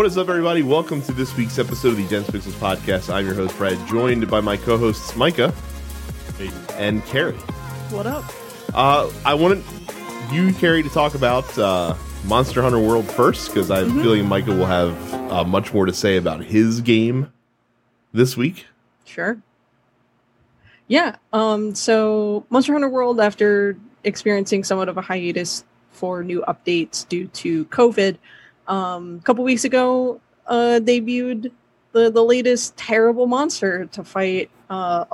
What is up, everybody? Welcome to this week's episode of the Dense Pixels podcast. I'm your host, Brad, joined by my co-hosts Micah and Carrie. What up? Uh, I wanted you, Carrie, to talk about uh, Monster Hunter World first because I'm Mhm. feeling Micah will have uh, much more to say about his game this week. Sure. Yeah. Um. So Monster Hunter World, after experiencing somewhat of a hiatus for new updates due to COVID, um, a couple weeks ago, uh, debuted the the latest terrible monster to fight uh,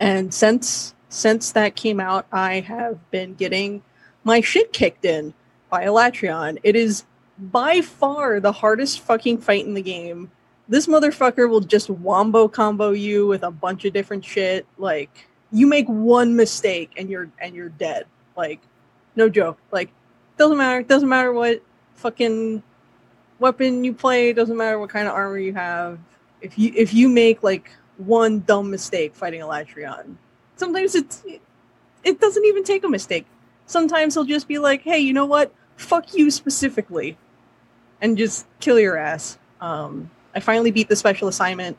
and since since that came out, I have been getting my shit kicked in by Alatreon. It is by far the hardest fucking fight in the game this motherfucker will just wombo combo you with a bunch of different shit. Like you make one mistake and you're and you're dead. Like no joke. Like doesn't matter. Doesn't matter what fucking weapon you play. Doesn't matter what kind of armor you have. If you if you make like one dumb mistake fighting Alatreon, sometimes it's it doesn't even take a mistake. Sometimes he'll just be like, "Hey, you know what? Fuck you specifically," and just kill your ass. Um, I finally beat the special assignment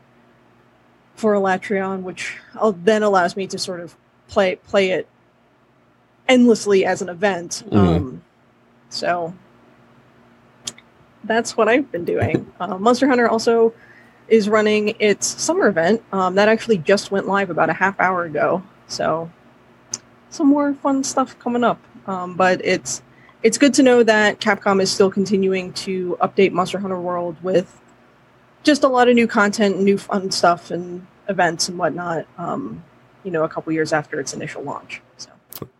for Alatreon, which al- then allows me to sort of play play it endlessly as an event. Mhm. Um, so that's what I've been doing. Uh, Monster Hunter also is running its summer event um, that actually just went live about a half hour ago. So some more fun stuff coming up. Um, but it's it's good to know that Capcom is still continuing to update Monster Hunter World with just a lot of new content, new fun stuff, and events and whatnot. Um, you know, a couple years after its initial launch. So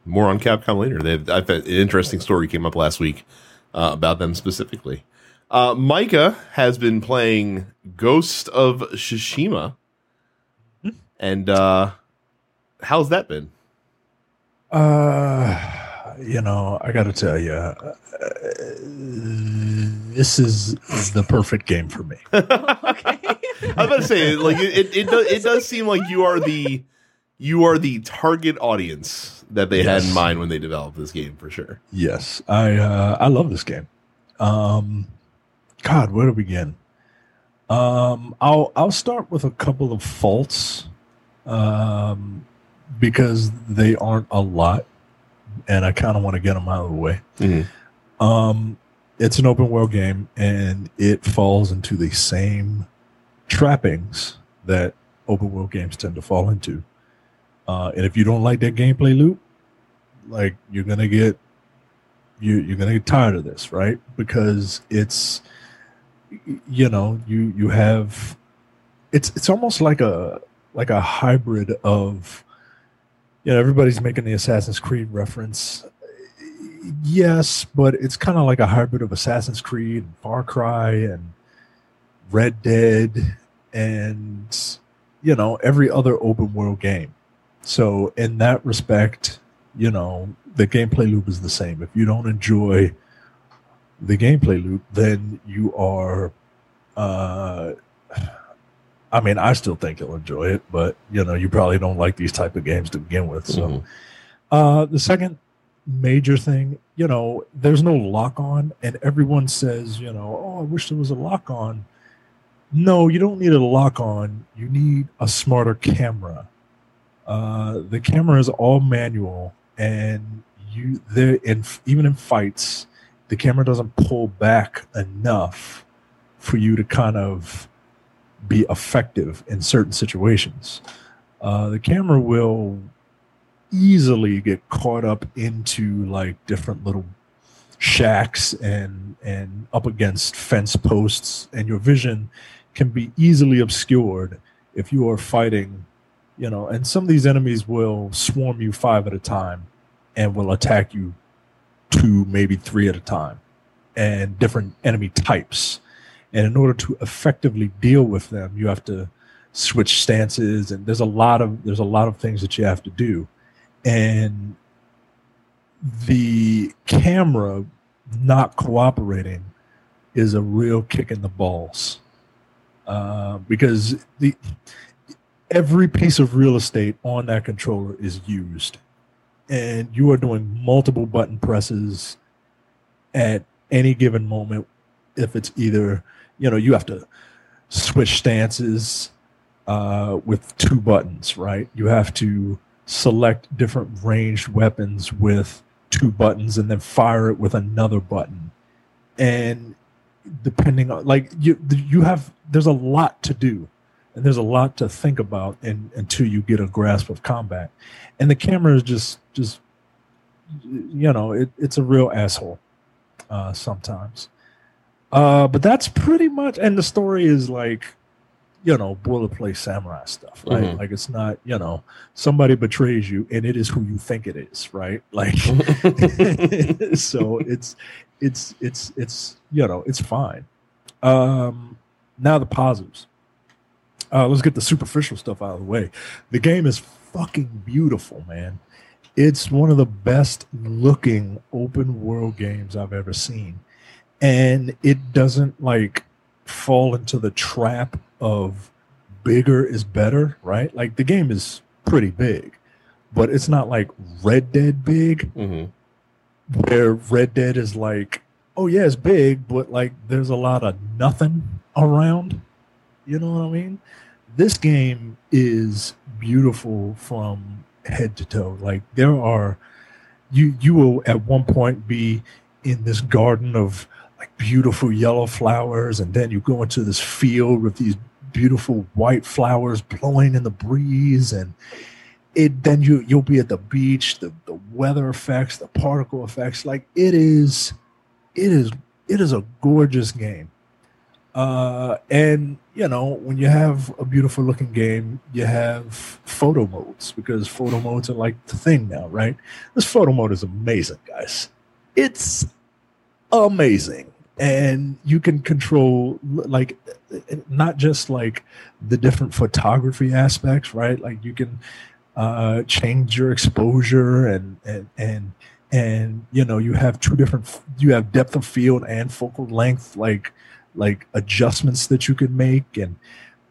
More on Capcom later. They've, I've an interesting story came up last week uh, about them specifically. Uh, Micah has been playing Ghost of Tsushima, and uh, how's that been? Uh, you know, I got to tell you, uh, this is the perfect game for me. okay. I was about to say, like it, it, it does it does seem like you are the you are the target audience that they had in mind when they developed this game for sure. Yes, I uh, I love this game. Um, God, where to begin? Um, I'll I'll start with a couple of faults, um, because they aren't a lot, and I kind of want to get them out of the way. Mhm. Um, it's an open world game, and it falls into the same trappings that open world games tend to fall into. Uh, and if you don't like that gameplay loop, like you're gonna get you you're gonna get tired of this, right? Because it's you know you you have it's it's almost like a like a hybrid of you know everybody's making the Assassin's Creed reference. Yes, but it's kind of like a hybrid of Assassin's Creed, and Far Cry, and Red Dead, and you know every other open world game. So in that respect, you know the gameplay loop is the same. If you don't enjoy the gameplay loop, then you are. Uh, I mean, I still think you'll enjoy it, but you know, you probably don't like these type of games to begin with. So, Mhm. uh, the second major thing, you know, there's no lock on, and everyone says, you know, oh, I wish there was a lock on. No, you don't need a lock on. You need a smarter camera. Uh, the camera is all manual, and you there in even in fights, the camera doesn't pull back enough for you to kind of be effective in certain situations. Uh, the camera will easily get caught up into like different little shacks and and up against fence posts and your vision can be easily obscured if you are fighting you know and some of these enemies will swarm you five at a time and will attack you two maybe three at a time and different enemy types. And in order to effectively deal with them you have to switch stances and there's a lot of there's a lot of things that you have to do. And the camera not cooperating is a real kick in the balls uh, because the every piece of real estate on that controller is used and you are doing multiple button presses at any given moment if it's either you know you have to switch stances uh, with two buttons, right? You have to select different ranged weapons with two buttons and then fire it with another button. And depending on like you you have there's a lot to do and there's a lot to think about and, until you get a grasp of combat. And the camera is just just you know, it, it's a real asshole uh sometimes. Uh but that's pretty much and the story is like you know, boilerplate samurai stuff, right? Mhm. Like it's not, you know, somebody betrays you and it is who you think it is, right? Like so it's it's it's it's you know, it's fine. Um now the positives. Uh let's get the superficial stuff out of the way. The game is fucking beautiful, man. It's one of the best looking open world games I've ever seen. And it doesn't like fall into the trap of bigger is better, right? Like the game is pretty big, but it's not like Red Dead big, hmm where Red Dead is like, oh yeah, it's big, but like there's a lot of nothing around. You know what I mean? This game is beautiful from head to toe. Like there are you you will at one point be in this garden of like beautiful yellow flowers and then you go into this field with these beautiful white flowers blowing in the breeze and it then you you'll be at the beach the the weather effects the particle effects like it is it is it is a gorgeous game uh and you know when you have a beautiful looking game you have photo modes because photo modes are like the thing now right? This photo mode is amazing guys. It's amazing. And you can control like not just like the different photography aspects right? Like you can uh change your exposure and and and and you know you have two different you have depth of field and focal length like like adjustments that you can make and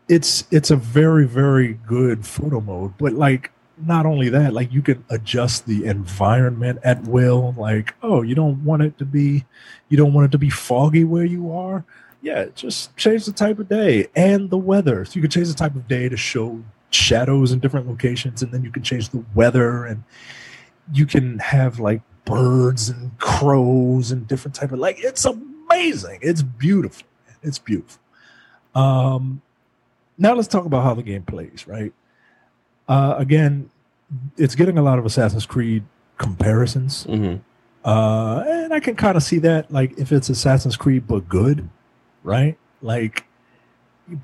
it's it's a very very good photo mode but like not only that like you can adjust the environment at will like oh you don't want it to be you don't want it to be foggy where you are. Yeah just change the type of day and the weather. So you can change the type of day to show shadows in different locations and then you can change the weather and you can have like birds and crows and different type of like it's amazing. It's beautiful it's beautiful um now let's talk about how the game plays right uh again it's getting a lot of assassin's creed comparisons hmm uh, and I can kind of see that, like, if it's Assassin's Creed but good, right? Like,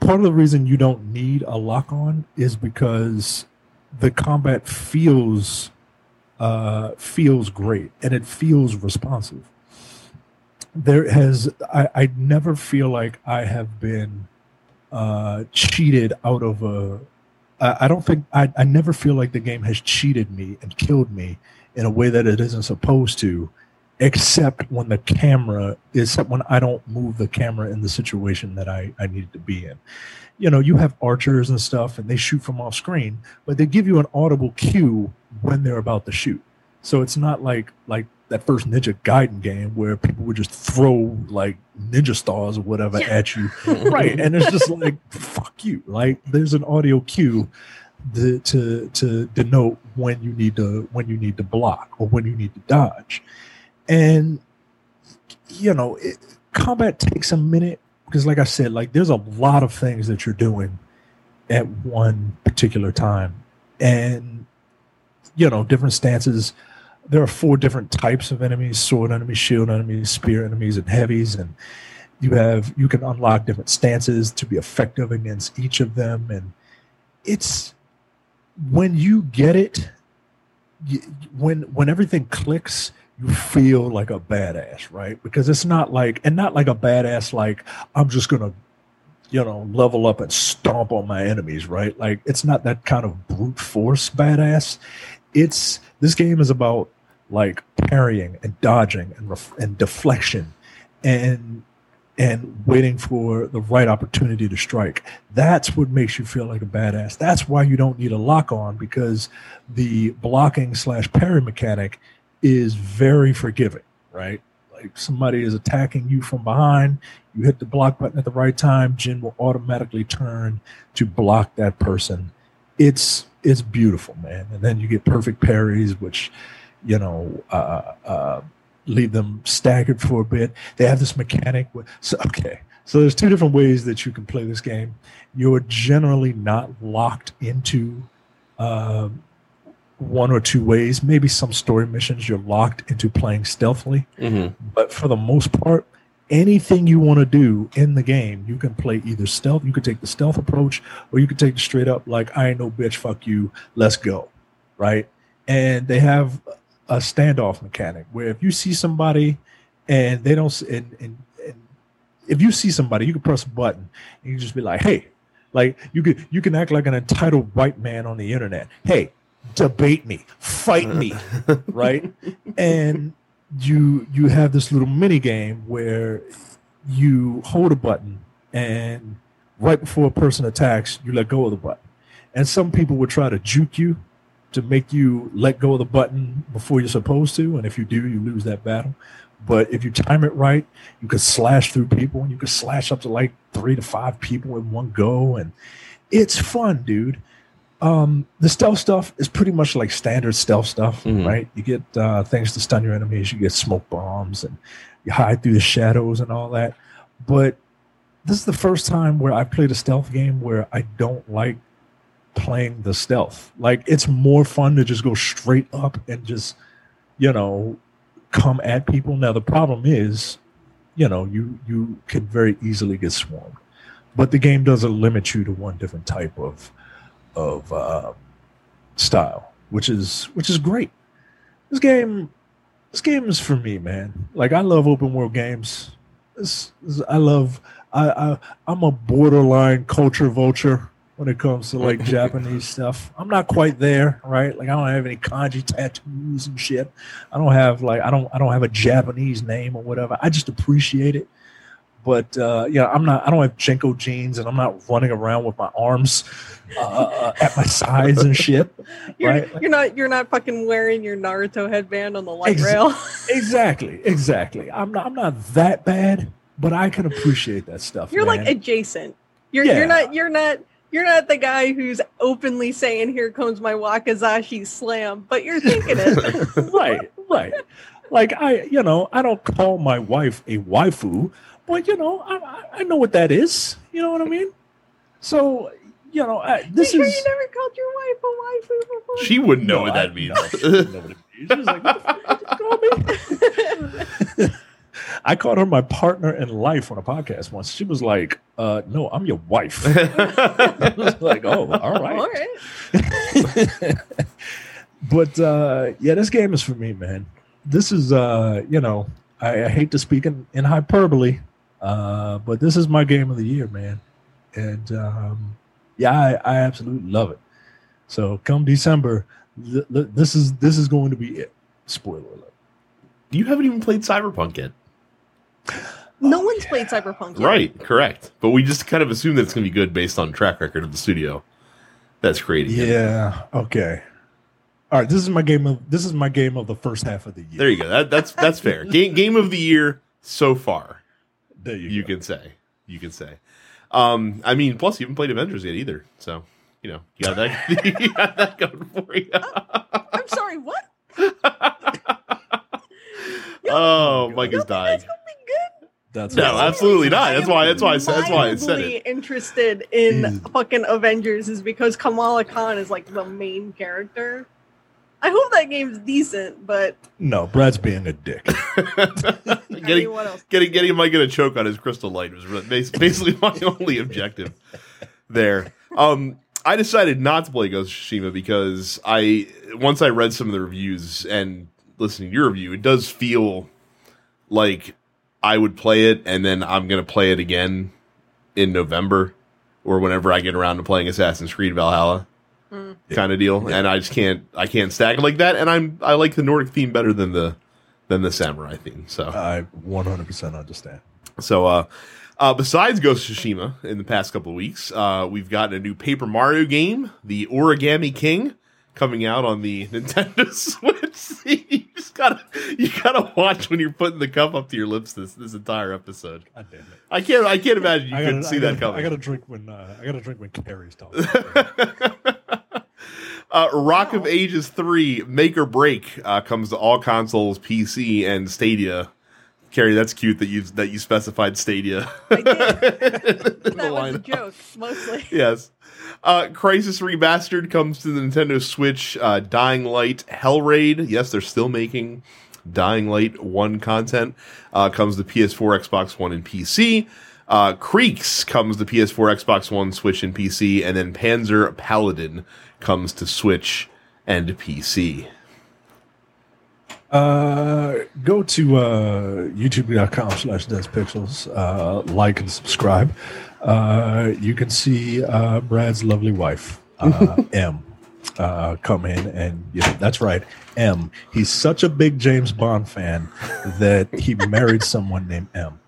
part of the reason you don't need a lock on is because the combat feels uh, feels great and it feels responsive. There has I, I never feel like I have been uh, cheated out of a. I, I don't think I, I never feel like the game has cheated me and killed me in a way that it isn't supposed to, except when the camera, except when I don't move the camera in the situation that I, I needed to be in. You know, you have archers and stuff and they shoot from off screen, but they give you an audible cue when they're about to shoot. So it's not like like that first Ninja Gaiden game where people would just throw like ninja stars or whatever at you. right. And it's just like fuck you. Like there's an audio cue the, to to denote when you need to when you need to block or when you need to dodge and you know it, combat takes a minute because like i said like there's a lot of things that you're doing at one particular time and you know different stances there are four different types of enemies sword enemies shield enemies spear enemies and heavies and you have you can unlock different stances to be effective against each of them and it's when you get it you, when when everything clicks you feel like a badass right? Because it's not like and not like a badass like i'm just gonna you know level up and stomp on my enemies right? Like it's not that kind of brute force badass. It's this game is about like parrying and dodging and ref, and deflection and and waiting for the right opportunity to strike. That's what makes you feel like a badass. That's why you don't need a lock on because the blocking slash parry mechanic is very forgiving, right? Like somebody is attacking you from behind, you hit the block button at the right time, Jin will automatically turn to block that person. It's it's beautiful, man. And then you get perfect parries, which you know uh, uh, leave them staggered for a bit. They have this mechanic. With, so okay, so there's two different ways that you can play this game. You're generally not locked into uh, one or two ways. Maybe some story missions you're locked into playing stealthily, Mm-hmm. but for the most part, anything you want to do in the game, you can play either stealth. You could take the stealth approach, or you could take the straight up like I ain't no bitch, fuck you, let's go, right? And they have a standoff mechanic where if you see somebody and they don't, and, and, and if you see somebody, you can press a button and you just be like, hey, like you could you can act like an entitled white man on the internet. Hey, debate me, fight me, right? And you you have this little mini game where you hold a button and right before a person attacks, you let go of the button. And some people would try to juke you to make you let go of the button before you're supposed to. And if you do, you lose that battle. But if you time it right, you could slash through people and you could slash up to like three to five people in one go. And it's fun, dude. Um, the stealth stuff is pretty much like standard stealth stuff, Mhm. right? You get uh, things to stun your enemies, you get smoke bombs, and you hide through the shadows and all that. But this is the first time where I played a stealth game where I don't like playing the stealth. Like it's more fun to just go straight up and just, you know, come at people. Now the problem is, you know, you you can very easily get swarmed, but the game doesn't limit you to one different type of of uh, style, which is which is great. This game, this game is for me, man. Like I love open world games. This, this- I love. I, I I'm a borderline culture vulture when it comes to like Japanese stuff. I'm not quite there, right? Like I don't have any kanji tattoos and shit. I don't have like I don't I don't have a Japanese name or whatever. I just appreciate it. But uh, yeah, I'm not. I don't have JNCO jeans, and I'm not running around with my arms uh, uh, at my sides and shit. You're, Right. you're not you're not fucking wearing your Naruto headband on the light Ex- rail. Exactly, exactly. I'm not. I'm not that bad, but I can appreciate that stuff. You're like adjacent. You're Yeah. you're not you're not you're not the guy who's openly saying here comes my Wakizashi slam, but you're thinking it. right, right. Like I, you know, I don't call my wife a waifu, but you know, I, I- I know what that is. You know what I mean? So, you know, I, this you sure is. you never called your wife a waifu before? She wouldn't know No, what I- that means. no, she didn't know what it means. She was like, "What the fuck did you call me?" I called her my partner in life on a podcast once. She was like, uh, "No, I'm your wife." I was like, "Oh, all right." All right. but uh, yeah, this game is for me, man. This is, uh, you know, I, I hate to speak in, in hyperbole, uh, but this is my game of the year, man. And um, yeah, I, I absolutely love it. So come December, th- th- this is this is going to be it. Spoiler alert. you haven't even played Cyberpunk yet. No Oh, one's yeah. played Cyberpunk yet. Right, correct. But we just kind of assume that it's going to be good based on track record of the studio that's creating it. Yeah. Okay. All right. This is my game of this is my game of the first half of the year. There you go. That, that's that's fair. Game game of the year so far. There you, You go. can say. You can say. Um, I mean, plus you haven't played Avengers yet either, so you know you got that. you got that going for you. I'm sorry, what? oh, Mike You is dying. That's gonna be No, all right. absolutely not. That's why. That's why. I said. That's why I said mildly it. Interested in Is- fucking Avengers is because Kamala Khan is like the main character. I hope that game's decent, but No, Brad's being a dick. I mean, getting what else? getting getting Mike in a choke on his crystal light was really- basically my only objective there. Um, I decided not to play Ghost of Tsushima because I once I read some of the reviews and listening to your review, it does feel like I would play it and then I'm gonna play it again in November or whenever I get around to playing Assassin's Creed Valhalla Mm. kind of deal. And I just can't I can't stack it like that. And I'm I like the Nordic theme better than the than the samurai theme. So I 100% understand. so, uh, uh, besides Ghost of Tsushima, in the past couple of weeks, uh, we've gotten a new Paper Mario game, The Origami King, coming out on the Nintendo Switch. He's, gotta you gotta watch when you're putting the cup up to your lips this this entire episode. God damn it. I can't I can't imagine you I couldn't gotta, see I that gotta, coming. I gotta drink when uh, I gotta drink when Carrie's talking. uh, Rock of Ages 3 Make or Break uh, comes to all consoles, PC, and Stadia. Carrie, that's cute that you that you specified Stadia. I did. In that the was a joke, mostly. yes. Uh, Crysis Remastered comes to the Nintendo Switch. Uh, Dying Light Hellraid. Yes, they're still making Dying Light 1 content. Uh, comes to PS4, Xbox One, and PC. Uh, Creaks comes to PS4, Xbox One, Switch, and PC. And then Panzer Paladin comes to Switch and PC. Uh, go to uh, youtube.com slash pixels. Uh, like and subscribe. Uh, you can see uh, Brad's lovely wife, uh, M, uh, come in. And yeah, that's right, M. He's such a big James Bond fan that he married someone named M.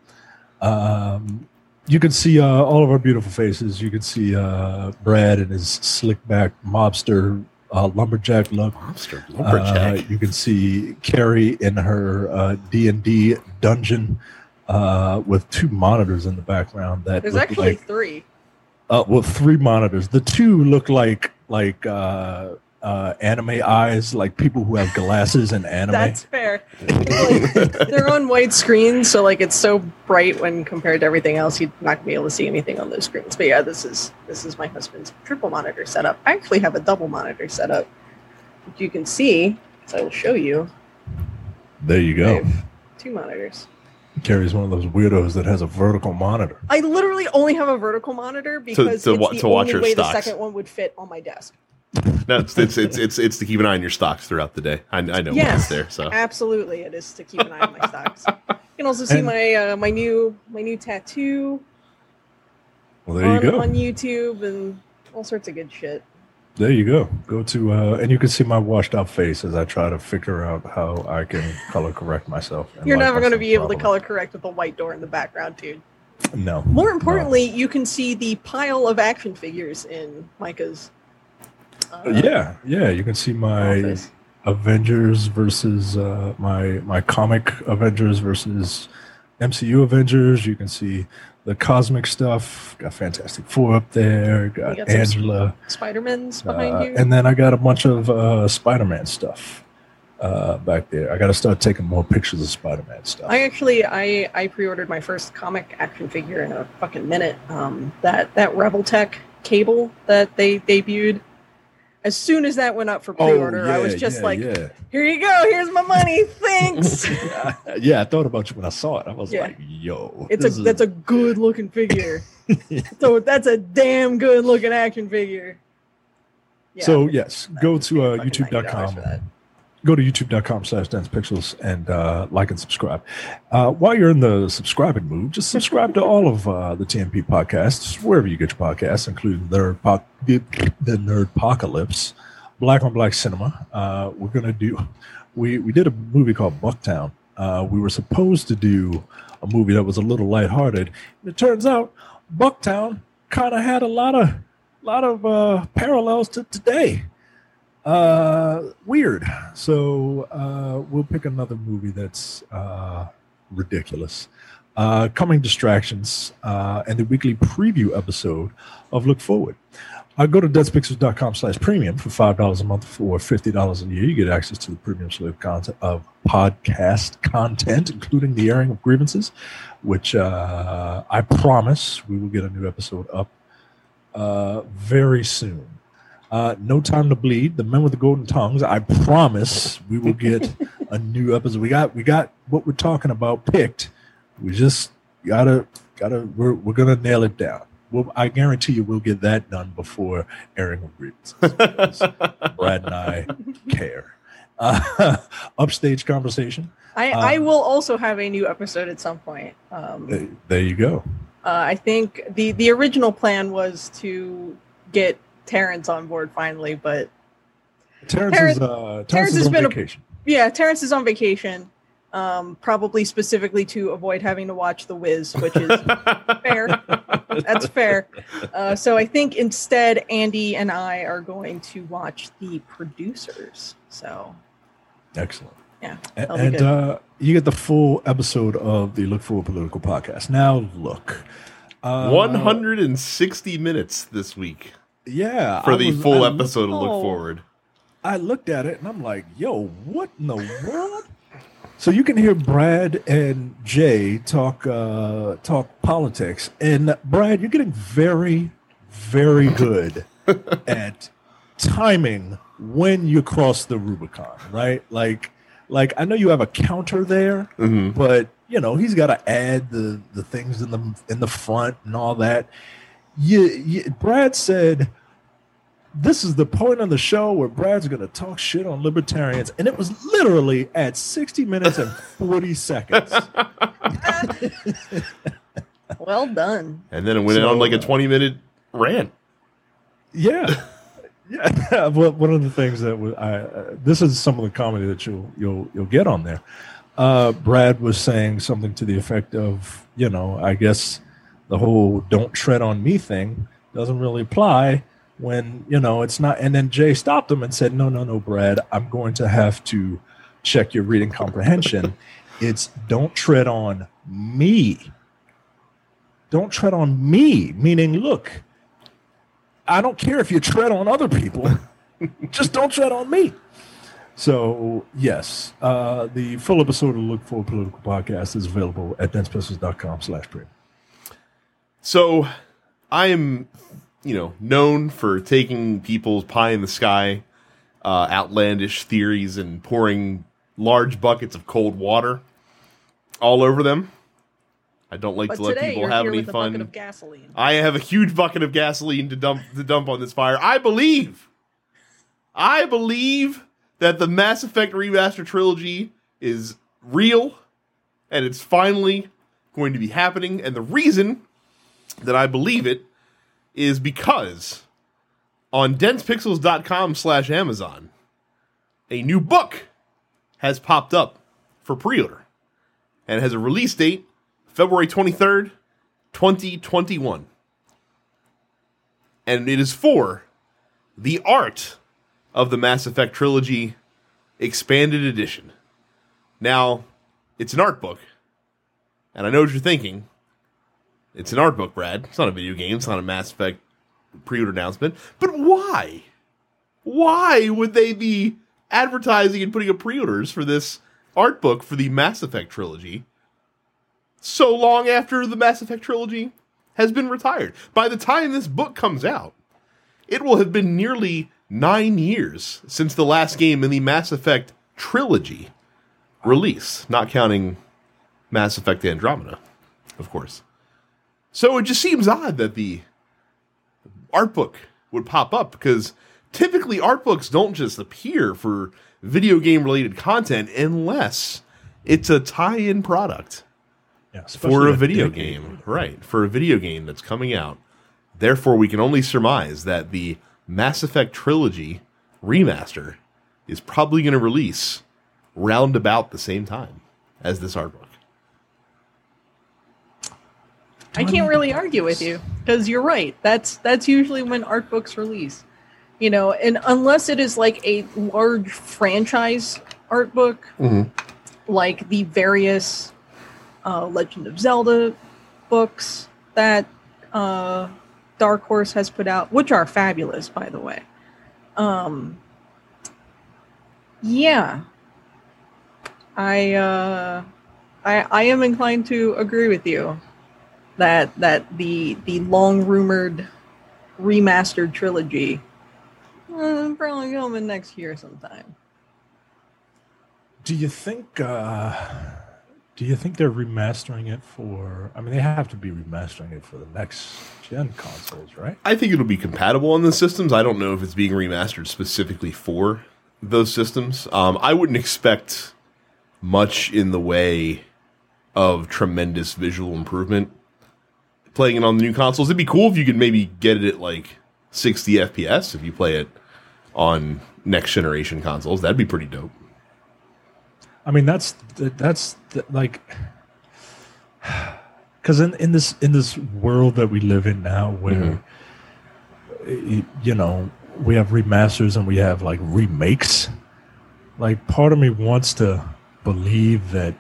Um, you can see uh, all of our beautiful faces. You can see uh, Brad and his slick back mobster uh, lumberjack look. Monster Uh, Lumberjack. you can see Carrie in her uh, D and D dungeon uh, with two monitors in the background. That There's actually like, three. uh, well, three monitors. The two look like like uh, uh, anime eyes, like people who have glasses in anime. That's fair. Like, they're on white screens, so like it's so bright when compared to everything else, you're not gonna be able to see anything on those screens. But yeah, this is this is my husband's triple monitor setup. I actually have a double monitor setup. You can see, so I will show you. there you go. two monitors. Carrie's one of those weirdos that has a vertical monitor. I literally only have a vertical monitor because to it's wa- the to watch only your way stocks. the second one would fit on my desk. no, it's, it's it's it's it's to keep an eye on your stocks throughout the day. I, I know Yes. what's there. So Absolutely, it is to keep an eye on my stocks. You can also see And- my uh, my new my new tattoo Well, there you go. on YouTube and all sorts of good shit. There you go. Go to uh, and you can see my washed out face as I try to figure out how I can color correct myself. You're never going to be able to color correct with the white door in the background, dude. No. More importantly, you can see the pile of action figures in Micah's. uh, Yeah, yeah. You can see my office. Avengers versus uh, my my comic Avengers versus MCU Avengers. You can see the cosmic stuff. Got Fantastic Four up there. Got got Angela, Spider-Man's behind uh, you. and then I got a bunch of uh, Spider-Man stuff uh, back there. I got to start taking more pictures of Spider-Man stuff. I actually I I pre-ordered my first comic action figure in a fucking minute. Um, that that Rebel Tech cable that they debuted. As soon as that went up for pre-order, I was just Oh, yeah, like, yeah. "Here you go. Here's my money. Thanks." yeah, I thought about you when I saw it. I was Yeah. like, "Yo, it's a is- that's a good looking figure. so that's a damn good looking action figure. Yeah, so yes, go to uh, fucking $90 for YouTube.com. Go to YouTube.com slash Dense Pixels and uh, like and subscribe. Uh, while you're in the subscribing mood, just subscribe to all of uh, the TMP podcasts wherever you get your podcasts, including Nerd po- the Nerd Apocalypse, Black on Black Cinema. Uh, we're gonna do. We we did a movie called Bucktown. Uh, we were supposed to do a movie that was a little lighthearted. And it turns out Bucktown kind of had a lot of lot of uh, parallels to today. Uh, weird. So uh, we'll pick another movie that's uh, ridiculous. Uh, coming distractions uh, and the weekly preview episode of Look Forward. Uh, go to densepixels.com slash premium for $5 a month or $50 a year. You get access to the premium slate of content of podcast content, including the airing of grievances, which uh, I promise we will get a new episode up uh, very soon. Uh, no time to bleed. The men with the golden tongues. I promise we will get a new episode. We got we got what we're talking about picked. We just gotta gotta we're we're gonna nail it down. Well, I guarantee you we'll get that done before airing of grievances. Brad and I care. Uh, upstage conversation. I, Um, I will also have a new episode at some point. Um, There you go. uh, I think the the original plan was to get Terrence on board finally, but Terrence, Terrence- is uh, Terrence, Terrence is has on been a- vacation. yeah, Terrence is on vacation. Um, probably specifically to avoid having to watch The Wiz, which is fair. That's fair. Uh, so I think instead Andy and I are going to watch The Producers. So Excellent. Yeah, A- that'll be and uh, you get the full episode of the Look Forward Political podcast. Now, look, uh, 160 minutes this week yeah, for I the was- full I looked- episode to look forward. I looked at it and I'm like, yo, what in the world? So you can hear Brad and Jay talk uh, talk politics, and Brad, you're getting very, very good at timing when you cross the Rubicon, right? Like, like I know you have a counter there, hmm but you know he's got to add the the things in the in the front and all that. You, you, Brad said, "This is the point on the show where Brad's going to talk shit on libertarians," and it was literally at sixty minutes and forty seconds. well done. And then it went So, on like a uh, 20 minute rant. Yeah. Yeah, one of the things that was, I, uh, this is some of the comedy that you'll you'll you'll get on there. Uh, Brad was saying something to the effect of, you know, I guess the whole "don't tread on me" thing doesn't really apply when you know it's not. And then Jay stopped him and said, "No, no, no, Brad, I'm going to have to check your reading comprehension. it's don't tread on me. Don't tread on me." Meaning, look. I don't care if you tread on other people. Just don't tread on me. So, yes, uh, the full episode of Look For Political Podcast is available at densepixels.com slash premium. So I am, you know, known for taking people's pie in the sky, uh, outlandish theories and pouring large buckets of cold water all over them. I don't like But to let people have any with a bucket fun. of gasoline. I have a huge bucket of gasoline to dump to dump on this fire. I believe, I believe that the Mass Effect remaster trilogy is real, and it's finally going to be happening. And the reason that I believe it is because on densepixels.com slash Amazon, a new book has popped up for pre-order and has a release date February 23rd, 2021. And it is for the art of the Mass Effect trilogy expanded edition. Now, it's an art book. And I know what you're thinking. It's an art book, Brad. It's not a video game. It's not a Mass Effect pre-order announcement. But why? Why would they be advertising and putting up pre-orders for this art book for the Mass Effect trilogy so long after the Mass Effect trilogy has been retired? By the time this book comes out, it will have been nearly nine years since the last game in the Mass Effect trilogy release, not counting Mass Effect Andromeda, of course. So it just seems odd that the art book would pop up because typically art books don't just appear for video game related content unless it's a tie-in product Yeah, for a video decade. game, right? For a video game that's coming out. Therefore, we can only surmise that the Mass Effect trilogy remaster is probably going to release round about the same time as this art book. I can't really argue with you because you're right. That's that's usually when art books release. You know, and unless it is like a large franchise art book, like the various uh, Legend of Zelda books that uh, Dark Horse has put out, which are fabulous, by the way. Um, yeah, I uh, I I am inclined to agree with you that that the the long rumored remastered trilogy uh, probably coming next year sometime. Do you think? Uh, do you think they're remastering it for? I mean, they have to be remastering it for the next gen consoles, right? I think it'll be compatible on the systems. I don't know if it's being remastered specifically for those systems. Um, I wouldn't expect much in the way of tremendous visual improvement playing it on the new consoles. It'd be cool if you could maybe get it at like 60 FPS if you play it on next generation consoles. That'd be pretty dope. I mean, that's that's like because in, in this in this world that we live in now, where mm-hmm. y- you know we have remasters and we have like remakes. like part of me wants to believe that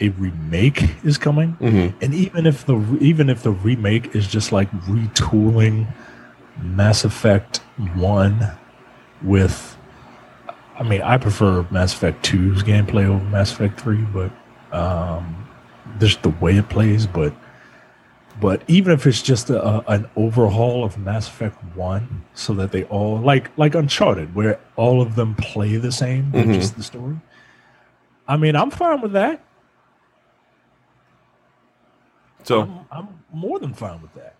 a remake is coming, Mm-hmm. and even if the even if the remake is just like retooling Mass Effect One with, I mean, I prefer Mass Effect 2's gameplay over Mass Effect Three, but um, just the way it plays. But but even if it's just a, a- an overhaul of Mass Effect One, so that they all like like Uncharted, where all of them play the same, Mhm. just the story. I mean, I'm fine with that. So, I'm, I'm more than fine with that.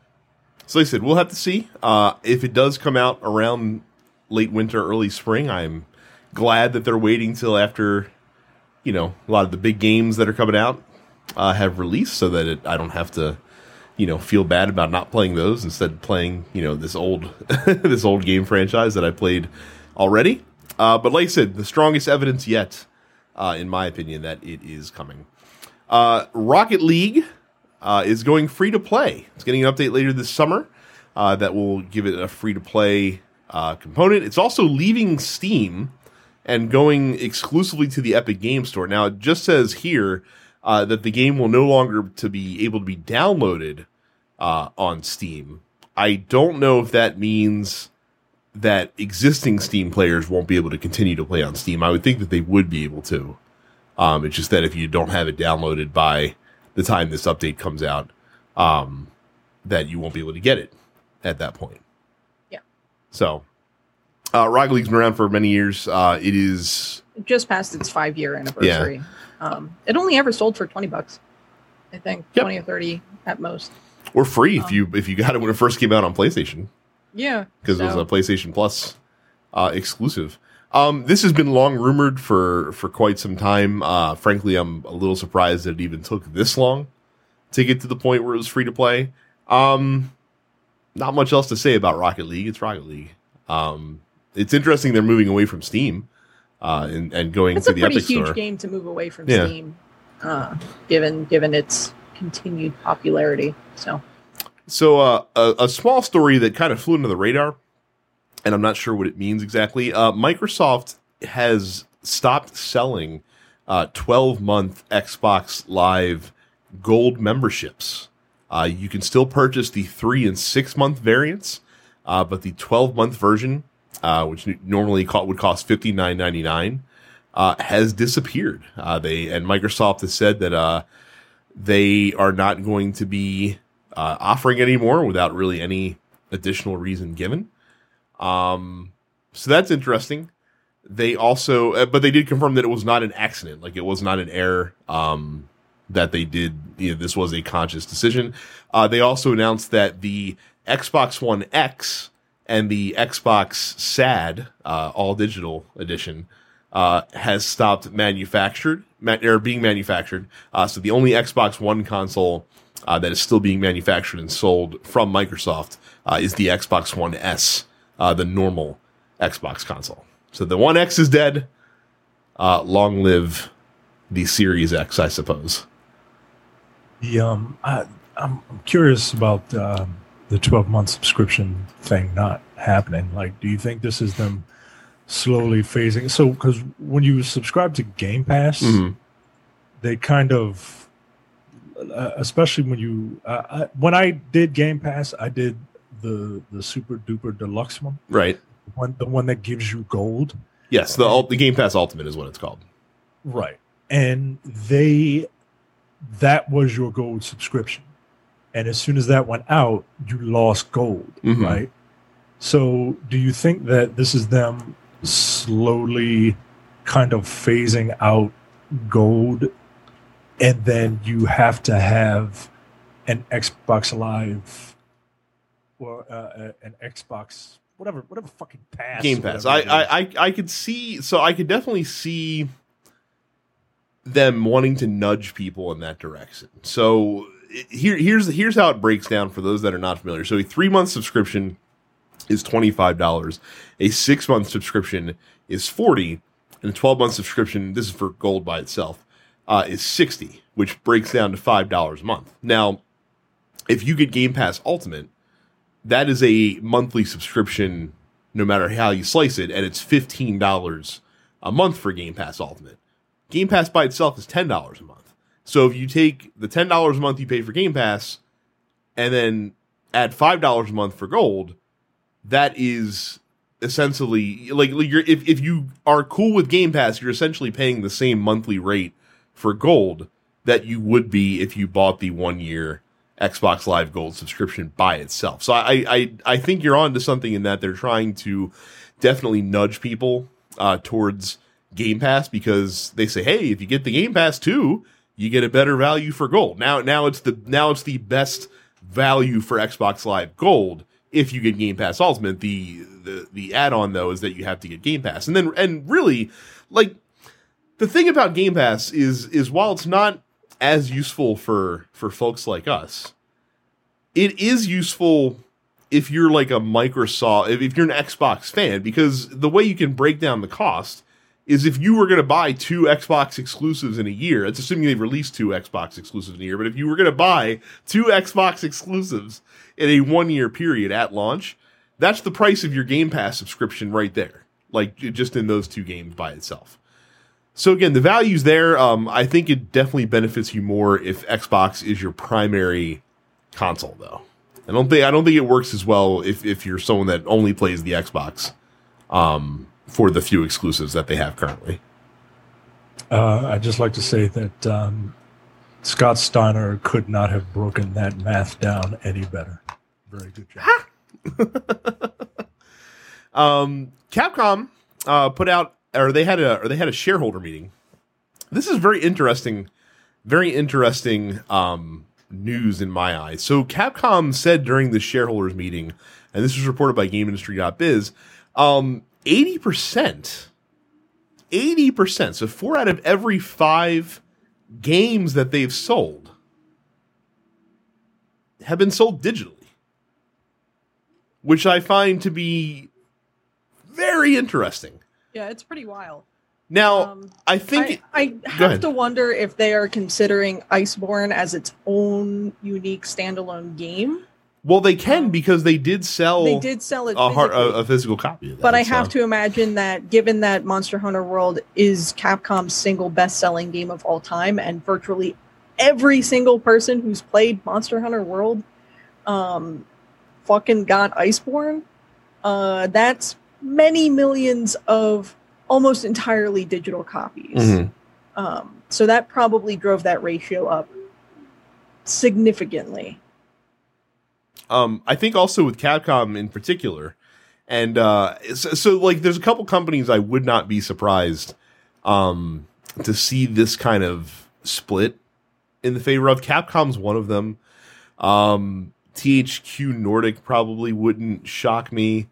so like I said, we'll have to see. Uh, if it does come out around late winter, early spring, I'm glad that they're waiting till after, you know, a lot of the big games that are coming out uh, have released, so that it, I don't have to, you know, feel bad about not playing those instead playing, you know, this old this old game franchise that I played already. Uh, but like I said, the strongest evidence yet, uh, in my opinion, that it is coming. Uh, Rocket League uh, is going free to play. It's getting an update later this summer uh, that will give it a free to play uh, component. It's also leaving Steam and going exclusively to the Epic Game Store. Now it just says here uh, that the game will no longer to be able to be downloaded uh, on Steam. I don't know if that means that existing Steam players won't be able to continue to play on Steam. I would think that they would be able to. Um, it's just that if you don't have it downloaded by the time this update comes out, um, that you won't be able to get it at that point. Yeah. So, uh, Rocket League's been around for many years. Uh, it is It just passed its five year anniversary. Um, it only ever sold for twenty bucks, I think, Yep. twenty or thirty at most. or free if Um, you if you got it when it first came out on PlayStation Yeah, because it was a PlayStation Plus uh, exclusive. Um, this has been long rumored for for quite some time. Uh, frankly, I'm a little surprised that it even took this long to get to the point where it was free to play. Um, not much else to say about Rocket League. It's Rocket League. Um, it's interesting they're moving away from Steam uh, and and going It's to a the pretty Epic huge Store. game to move away from Yeah. Steam, uh, given given its continued popularity. So So, uh, a, a small story that kind of flew under the radar, and I'm not sure what it means exactly. Uh, Microsoft has stopped selling 12 month Xbox Live Gold memberships. Uh, you can still purchase the three and six month variants, uh, but the 12 month version, uh, which normally co- would cost $59.99, uh, has disappeared. Uh, they and Microsoft has said that uh, they are not going to be uh, offering anymore without really any additional reason given. Um, so that's interesting. They also, uh, but they did confirm that it was not an accident, like it was not an error. Um, that they did, you know, this was a conscious decision. Uh, they also announced that the Xbox One X and the Xbox SAD, uh, all digital edition, uh, has stopped manufactured, ma- or being manufactured. Uh, so the only Xbox One console uh, that is still being manufactured and sold from Microsoft is the Xbox One S, uh, the normal Xbox console. So the One X is dead. Uh, long live the Series X, I suppose. The um, I, I'm I'm curious about um, the 12 month subscription thing not happening. Like, do you think this is them slowly phasing? So, because when you subscribe to Game Pass, Mhm. they kind of, uh, especially when you, uh, I, when I did Game Pass, I did the the super duper deluxe one, Right. one the one that gives you gold. Yes, the the Game Pass Ultimate is what it's called. Right. And they that was your gold subscription. And as soon as that went out, you lost gold, Mhm. right? So do you think that this is them slowly kind of phasing out gold and then you have to have an Xbox Live or uh, an Xbox whatever whatever fucking pass Game Pass. I, whatever it is. I, I, I could see. So I could definitely see them wanting to nudge people in that direction. So here, here's here's how it breaks down for those that are not familiar. So a three month subscription is twenty five dollars. A six month subscription is forty, and a twelve month subscription. This is for gold by itself. Uh, is sixty, which breaks down to five dollars a month. Now, if you get Game Pass Ultimate, that is a monthly subscription no matter how you slice it, and it's fifteen dollars a month for Game Pass Ultimate. Game Pass by itself is ten dollars a month. So if you take the ten dollars a month you pay for Game Pass, and then add five dollars a month for Gold, that is essentially like, like you're if, if you are cool with Game Pass, you're essentially paying the same monthly rate for Gold that you would be if you bought the one year Xbox Live Gold subscription by itself. So I I I think you're on to something in that they're trying to definitely nudge people uh, towards Game Pass because they say, hey, if you get the Game Pass too, you get a better value for gold. Now now it's the now it's the best value for Xbox Live Gold if you get Game Pass Ultimate. The the the add-on though is that you have to get Game Pass. And then and really like the thing about Game Pass is is while it's not as useful for for folks like us, it is useful if you're like a Microsoft if, you're an Xbox fan because the way you can break down the cost is if you were going to buy two Xbox exclusives in a year, it's assuming they've released two Xbox exclusives in a year, but if you were going to buy two Xbox exclusives in a one year period at launch, that's the price of your Game Pass subscription right there. Like just in those two games by itself. So again, the value's there. Um, I think it definitely benefits you more if Xbox is your primary console, though. I don't think I don't think it works as well if if you're someone that only plays the Xbox. Um, for the few exclusives that they have currently. Uh, I'd just like to say that um, Scott Steiner could not have broken that math down any better. Very good job. um, Capcom uh, put out, or they had a, or they had a shareholder meeting. This is very interesting, very interesting um, news in my eyes. So Capcom said during the shareholders meeting, and this was reported by GameIndustry.biz, um, 80%, 80%, so four out of every five games that they've sold have been sold digitally, which I find to be very interesting. Yeah, it's pretty wild. Now, um, I think I, I have to wonder if they are considering Iceborne as its own unique standalone game. Well, they can um, because they did sell. They did sell a, hard, a, a physical copy. That, but I so. have to imagine that, given that Monster Hunter World is Capcom's single best-selling game of all time, and virtually every single person who's played Monster Hunter World, um, fucking got Iceborne. Uh, that's many millions of almost entirely digital copies. Mm-hmm. Um, so that probably drove that ratio up significantly. Um, I think also with Capcom in particular, and uh, so, so, like there's a couple companies I would not be surprised um, to see this kind of split in the favor of. Capcom's one of them. Um, THQ Nordic probably wouldn't shock me.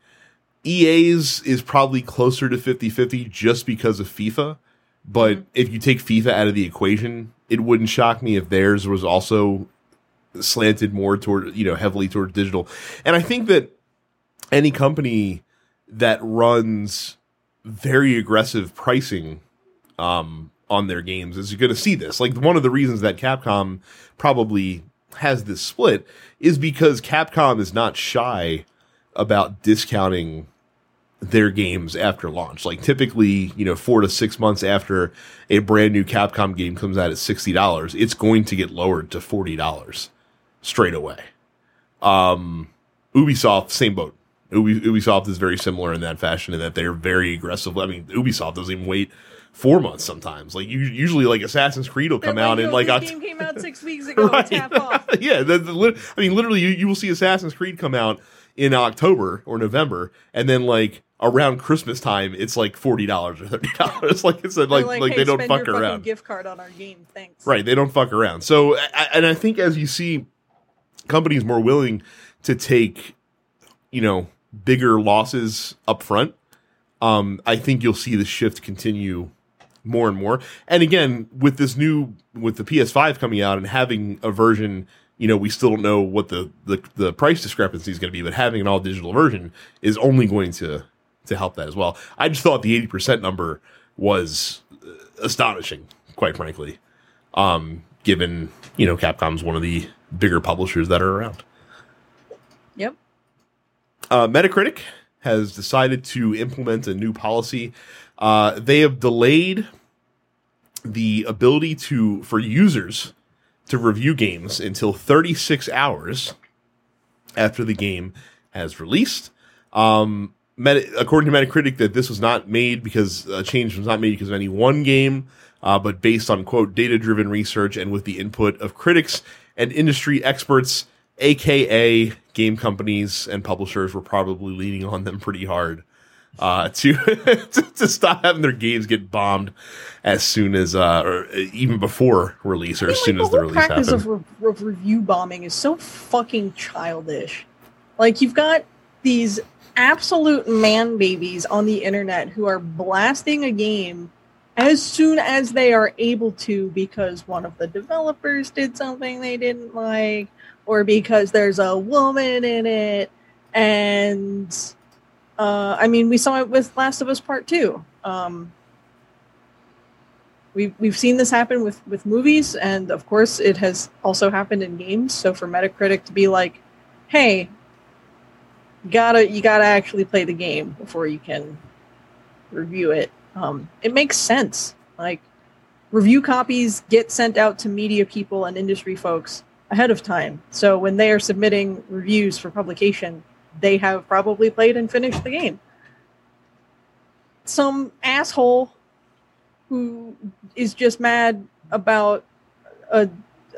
EA's is probably closer to 50-50 just because of FIFA. But mm-hmm. if you take FIFA out of the equation, it wouldn't shock me if theirs was also slanted more toward you know heavily toward digital and i think that any company that runs very aggressive pricing um, on their games is going to see this like one of the reasons that capcom probably has this split is because capcom is not shy about discounting their games after launch. Like typically, you know, four to six months after a brand new Capcom game comes out at sixty dollars, it's going to get lowered to forty dollars straight away. Um, Ubisoft, same boat. Ubisoft is very similar in that fashion in that they're very aggressive. I mean, Ubisoft doesn't even wait four months sometimes. Like you, usually, like Assassin's Creed will come out and like this game came out six weeks ago. right. yeah, the, the, I mean, literally, you, you will see Assassin's Creed come out in October or November, and then like around Christmas time, it's like forty dollars or thirty dollars. like it's like like, like hey, they don't fuck around. Gift card on our game, thanks. Right, they don't fuck around. So, and I think as you see companies more willing to take, you know, bigger losses up front, um, I think you'll see the shift continue more and more. And again, with this new with the PS5 coming out and having a version, you know, we still don't know what the the, the price discrepancy is going to be, but having an all digital version is only going to to help that as well. I just thought the eighty percent number was astonishing, quite frankly. Um, given you know Capcom's one of the bigger publishers that are around. Yep. Uh, Metacritic has decided to implement a new policy. Uh, they have delayed the ability to for users to review games until 36 hours after the game has released. Um, Meta, according to Metacritic, that this was not made because a change was not made because of any one game, uh, but based on quote data driven research and with the input of critics and industry experts, aka game companies and publishers, were probably leaning on them pretty hard uh, to, to to stop having their games get bombed as soon as uh, or even before release or I mean, as soon like, as the whole release practice happens. of, re- of review bombing is so fucking childish. Like you've got these absolute man babies on the internet who are blasting a game as soon as they are able to because one of the developers did something they didn't like or because there's a woman in it and uh, I mean we saw it with Last of Us Part 2. Um, we've we've seen this happen with with movies and of course it has also happened in games. So for metacritic to be like hey gotta you gotta actually play the game before you can review it. Um, it makes sense. Like review copies get sent out to media people and industry folks ahead of time. So when they are submitting reviews for publication they have probably played and finished the game some asshole who is just mad about a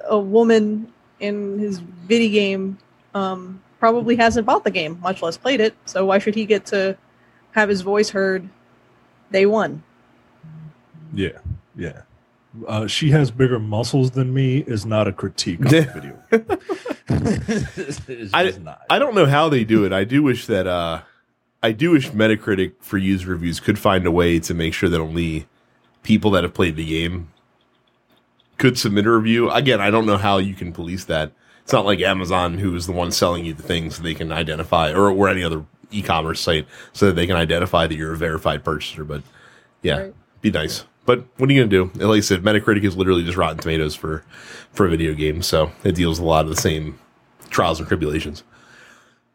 a woman in his video game um, probably hasn't bought the game, much less played it. So why should he get to have his voice heard day one? Yeah, yeah. Uh, she has bigger muscles than me is not a critique of the video. I- not. I don't know how they do it. I do wish that uh I do wish Metacritic for user reviews could find a way to make sure that only people that have played the game could submit a review. Again, I don't know how you can police that. It's not like Amazon who is the one selling you the things so they can identify or or any other e-commerce site so that they can identify that you're a verified purchaser, but yeah, Right. be nice. But what are you gonna do? Like I said, Metacritic is literally just Rotten Tomatoes for for video games, so it deals a lot of the same trials and tribulations.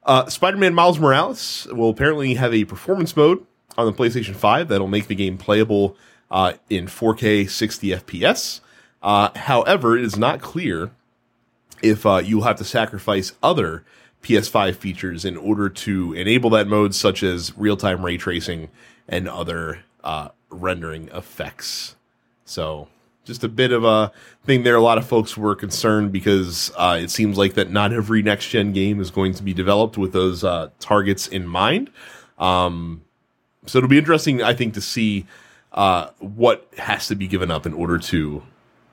Uh, Spider-Man Miles Morales will apparently have a performance mode on the PlayStation 5 that'll make the game playable uh, in 4K 60 FPS. Uh, however, it is not clear if uh, you'll have to sacrifice other PS5 features in order to enable that mode, such as real-time ray tracing and other uh, rendering effects. So, just a bit of a thing there. A lot of folks were concerned because uh, it seems like that not every next gen game is going to be developed with those uh, targets in mind. Um, so it'll be interesting, I think, to see uh, what has to be given up in order to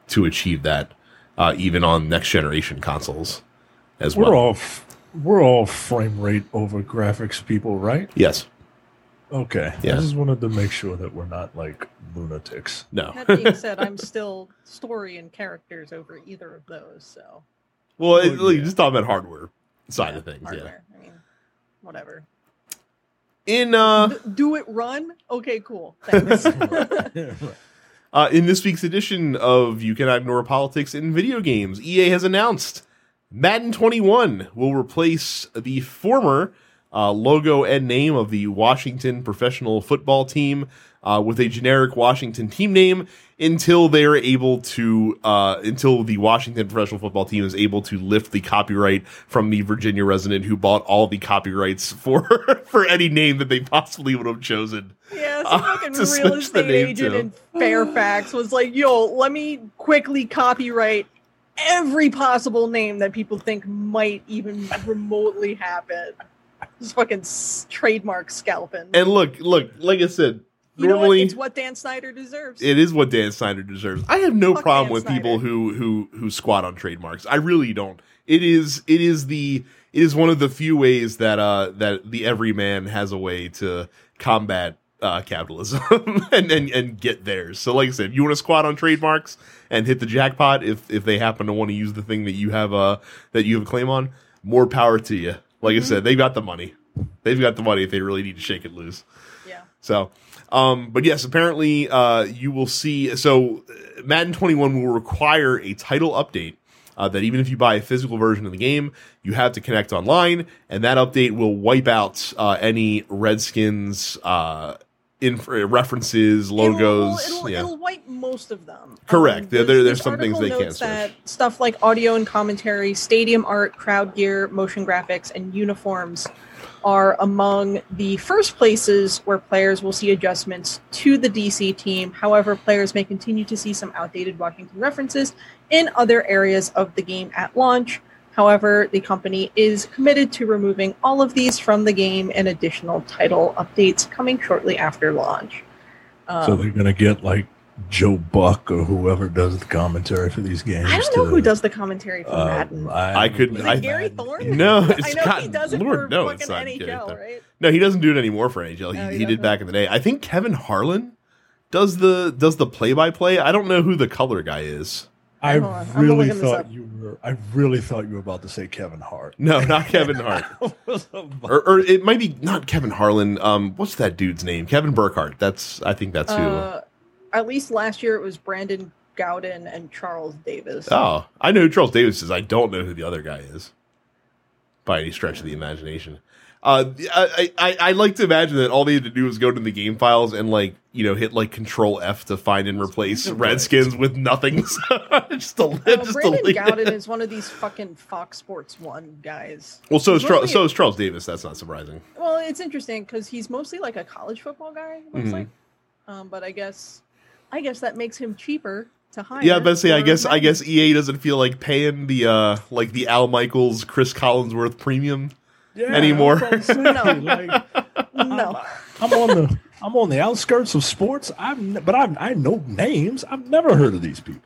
to achieve that, uh, even on next generation consoles as we're well. all f- we're all frame rate over graphics people, right? yes, Okay. Yeah. I just wanted to make sure that we're not like lunatics. no. That being said, I'm still story and characters over either of those. So Well, it, Oh, like, yeah. just talking about hardware side yeah, of things. Yeah. hardware. I mean, whatever. In uh, D- do it run? Okay, cool. Thanks. Uh, in this week's edition of You Cannot Ignore Politics in Video Games, EA has announced Madden 21 will replace the former uh, logo and name of the Washington professional football team uh, with a generic Washington team name until they are able to, uh, until the Washington professional football team is able to lift the copyright from the Virginia resident who bought all the copyrights for for any name that they possibly would have chosen. Yeah, some Uh, fucking real estate agent to. in Fairfax was like, "Yo, let me quickly copyright every possible name that people think might even remotely happen." Fucking trademark scalping. And look, look, like I said, you normally It's what Dan Snyder deserves. it is what Dan Snyder deserves. I have no Fuck problem Dan with people who who who squat on trademarks. I really don't. It is it is the it is one of the few ways that uh that the everyman has a way to combat uh capitalism and, and and get theirs. So like I said, you want to squat on trademarks and hit the jackpot if if they happen to want to use the thing that you have uh that you have a claim on, more power to you. Like I said, they've got the money. They've got the money if they really need to shake it loose. yeah. So, um, but yes, apparently, uh, you will see. So, uh, Madden 21 will require a title update uh, Uh, that even if you buy a physical version of the game, you have to connect online, and that update will wipe out uh, any Redskins uh, inf- references, logos. It'll, it'll, yeah. it'll wipe most of them. Correct. Um, there- there- there's some things they can't that. Stuff like audio and commentary, stadium art, crowd gear, motion graphics, and uniforms are among the first places where players will see adjustments to the DC team. However, players may continue to see some outdated Washington references in other areas of the game at launch. However, the company is committed to removing all of these from the game and additional title updates coming shortly after launch. Um, so they're gonna get like Joe Buck or whoever does the commentary for these games. I don't know to, who does the commentary for uh, Madden. I couldn't- Is I- it Gary Thorne? No, I it's know got he does it Lord, for no, fucking it's not Gary NHL, Thorne. right? No, he doesn't do it anymore for NHL. He, Oh, he he did back in the day. I think Kevin Harlan does the does the play by play. I don't know who the color guy is. I Hold on, I'm really thought you were. I really thought you were about to say Kevin Hart. No, not Kevin Hart. or, or it might be not Kevin Harlan. Um, what's that dude's name? Kevin Burkhardt. That's I think that's who. Uh, at least last year it was Brandon Gaudin and Charles Davis. oh, I know who Charles Davis is. I don't know who the other guy is. By any stretch of the imagination. Uh, I, I I like to imagine that all they had to do was go to the game files and like you know hit like Control F to find and replace Right. Redskins with nothings. just to Uh, just Brandon to Gaudin is one of these fucking Fox Sports One guys. Well, so is He's Charles, so is Charles Davis. That's not surprising. Well, it's interesting because he's mostly like a college football guy. it Looks Mhm. like, um, but I guess, I guess that makes him cheaper to hire. Yeah, but say I for guess I guess EA doesn't feel like paying the uh like the Al Michaels, Cris Collinsworth premium. Yeah, Anymore. I'm say, No. like, no. I'm on the I'm on the outskirts of sports. I've but I I know names. I've never heard of these people.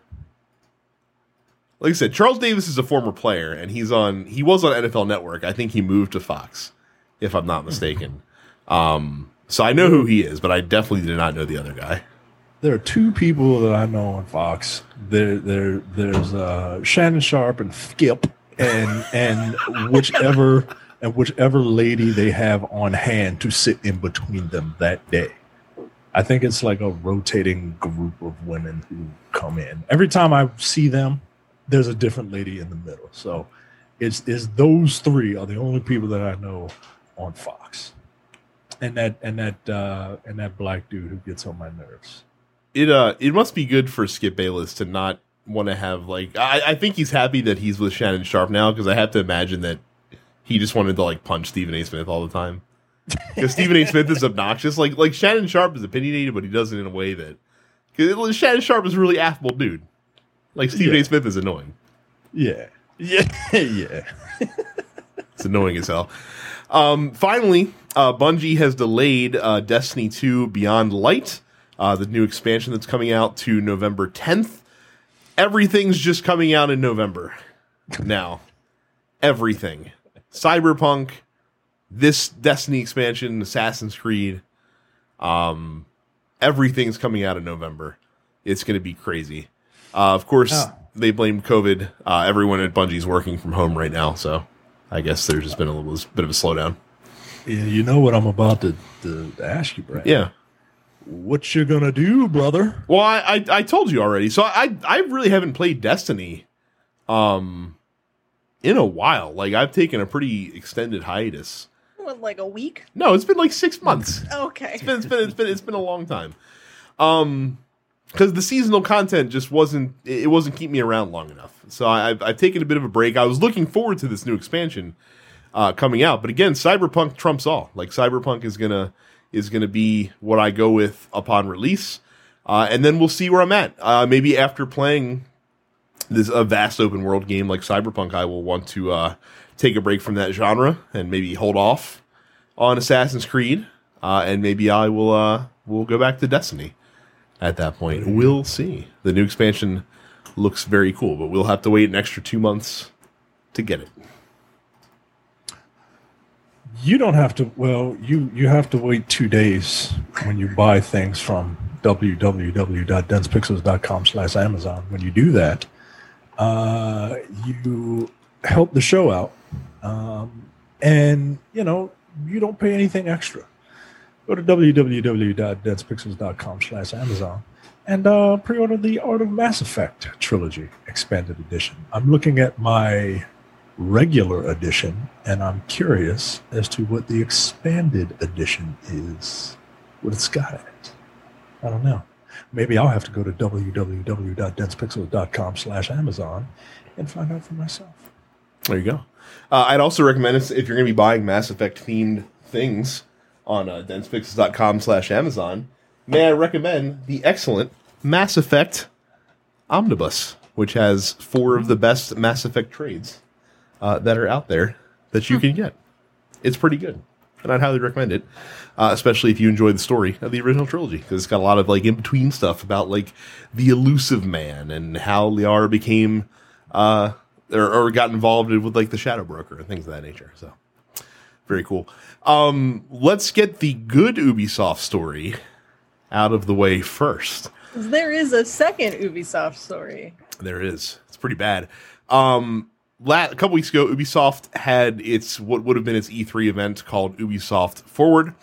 Like I said, Charles Davis is a former player, and he's on he was on NFL Network. I think he moved to Fox, if I'm not mistaken. Um, so I know who he is, but I definitely did not know the other guy. There are two people that I know on Fox. There there there's uh, Shannon Sharpe and Skip and and whichever and whichever lady they have on hand to sit in between them that day. I think it's like a rotating group of women who come in. Every time I see them, there's a different lady in the middle. So it's it's those three are the only people that I know on Fox. And that and that uh and that black dude who gets on my nerves. It uh it must be good for Skip Bayless to not want to have like I, I think he's happy that he's with Shannon Sharpe now because I have to imagine that he just wanted to like punch Stephen A. Smith all the time. Because Stephen A. Smith is obnoxious. Like like Shannon Sharpe is opinionated, but he does it in a way that because Shannon Sharpe is a really affable dude. Like Stephen Yeah. A. Smith is annoying. Yeah. Yeah. yeah. It's annoying as hell. Um, finally, uh, Bungie has delayed uh, Destiny 2 Beyond Light, uh, the new expansion that's coming out to November 10th. Everything's just coming out in November now. Everything. Cyberpunk, this Destiny expansion, Assassin's Creed, um, everything's coming out in November. It's going to be crazy. Uh, of course, Oh. they blame COVID. Uh, everyone at Bungie's working from home right now, so I guess there's just been a little bit of a slowdown. Yeah, You know what I'm about to, to ask you, Brad. Yeah. What you gonna do, brother? Well, I, I I told you already. So I I really haven't played Destiny, um, in a while. Like I've taken a pretty extended hiatus. What, like a week? No, it's been like six months. Okay. It's been it's been it's been it's been a long time. Um, because the seasonal content just wasn't it wasn't keeping me around long enough. So I, I've I've taken a bit of a break. I was looking forward to this new expansion uh, coming out, but again, Cyberpunk trumps all. Like Cyberpunk is gonna is gonna be what I go with upon release, uh, and then we'll see where I'm at. Uh, maybe after playing this a vast open world game like Cyberpunk, I will want to uh, take a break from that genre and maybe hold off on Assassin's Creed, uh, and maybe I will uh, will go back to Destiny at that point. We'll see. The new expansion looks very cool, but we'll have to wait an extra two months to get it. You don't have to. Well, you you have to wait two days when you buy things from www.densepixels.com slash Amazon. When you do that, uh, you help the show out, um, and you know you don't pay anything extra. Go to www.densepixels.com slash Amazon and uh, pre-order the Art of Mass Effect trilogy expanded edition. I'm looking at my regular edition, and I'm curious as to what the expanded edition is. What it's got in it. I don't know. Maybe I'll have to go to www.densepixels.com slash Amazon and find out for myself. There you go. Uh, I'd also recommend if you're going to be buying Mass Effect themed things on uh, densepixels.com slash Amazon, may I recommend the excellent Mass Effect Omnibus, which has four of the best Mass Effect trades uh, that are out there that you can get. It's pretty good, and I'd highly recommend it, uh, especially if you enjoy the story of the original trilogy, because it's got a lot of like in between stuff about like the elusive man and how Liara became uh, or, or got involved with like the Shadow Broker and things of that nature. So very cool. Um, let's get the good Ubisoft story out of the way first. There is a second Ubisoft story. There is. It's pretty bad. Um, la- a couple weeks ago, Ubisoft had its what would have been its E3 event called Ubisoft Forward.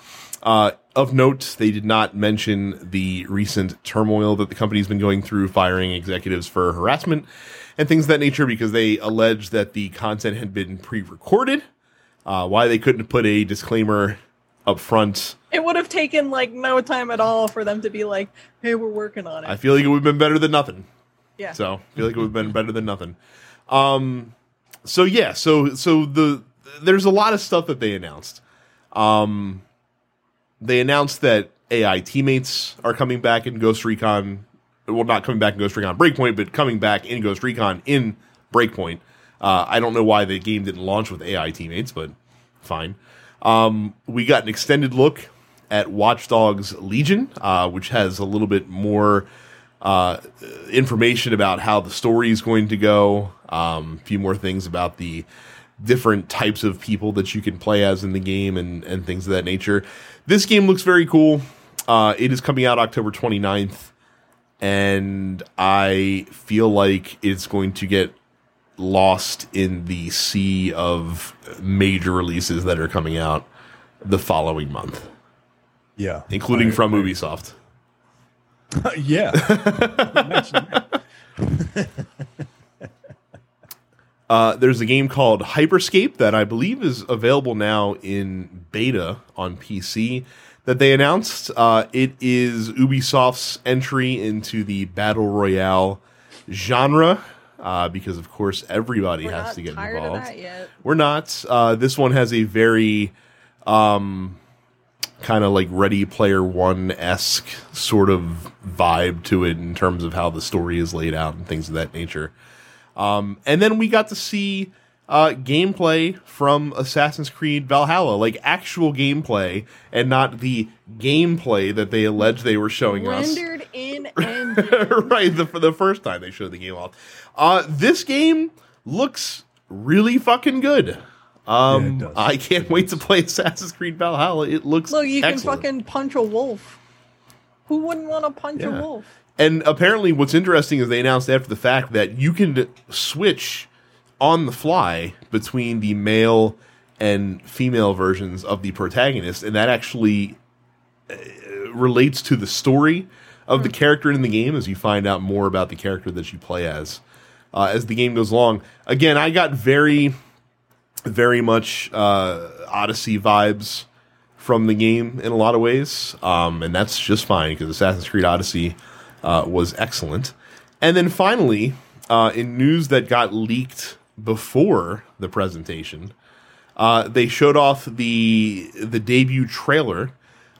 Uh, of note, they did not mention the recent turmoil that the company's been going through, firing executives for harassment and things of that nature, because they alleged that the content had been pre-recorded. Uh, why they couldn't put a disclaimer up front, It would have taken like no time at all for them to be like, "Hey, we're working on it." I feel like it would have been better than nothing. yeah. So I feel like it would have been better than nothing. Um, so yeah, so so the there's a lot of stuff that they announced. Um, they announced that AI teammates are coming back in Ghost Recon. Well, not coming back in Ghost Recon Breakpoint, but coming back in Ghost Recon in Breakpoint. Uh, I don't know why the game didn't launch with AI teammates, but fine. Um, we got an extended look at Watch Dogs Legion, uh, which has a little bit more uh, information about how the story is going to go. Um, a few more things about the different types of people that you can play as in the game and, and things of that nature. This game looks very cool. Uh, it is coming out October 29th, and I feel like it's going to get lost in the sea of major releases that are coming out the following month, Yeah. including from I- Ubisoft. yeah. Uh, there's a game called Hyperscape that I believe is available now in beta on PC that they announced. Uh, it is Ubisoft's entry into the battle royale genre uh, because, of course, everybody We're has to get involved. of that yet. We're not. Uh, this one has a very um, kind of like Ready Player One esque sort of vibe to it in terms of how the story is laid out and things of that nature. Um, and then we got to see uh, gameplay from Assassin's Creed Valhalla, like actual gameplay, and not the gameplay that they alleged they were showing us Rendered in right the, for the first time they showed the game off. Uh, this game looks really fucking good. Um, Yeah. I can't wait to play Assassin's Creed Valhalla. It looks Look, you can fucking punch a wolf. Who wouldn't want to punch Yeah. a wolf? And apparently, what's interesting is they announced after the fact that you can switch on the fly between the male and female versions of the protagonist, and that actually uh, relates to the story of the character in the game as you find out more about the character that you play as uh, as the game goes along. Again, I got very, very much uh, Odyssey vibes from the game in a lot of ways, um, and that's just fine because Assassin's Creed Odyssey uh, was excellent. And then finally, uh, in news that got leaked before the presentation, uh, they showed off the the debut trailer,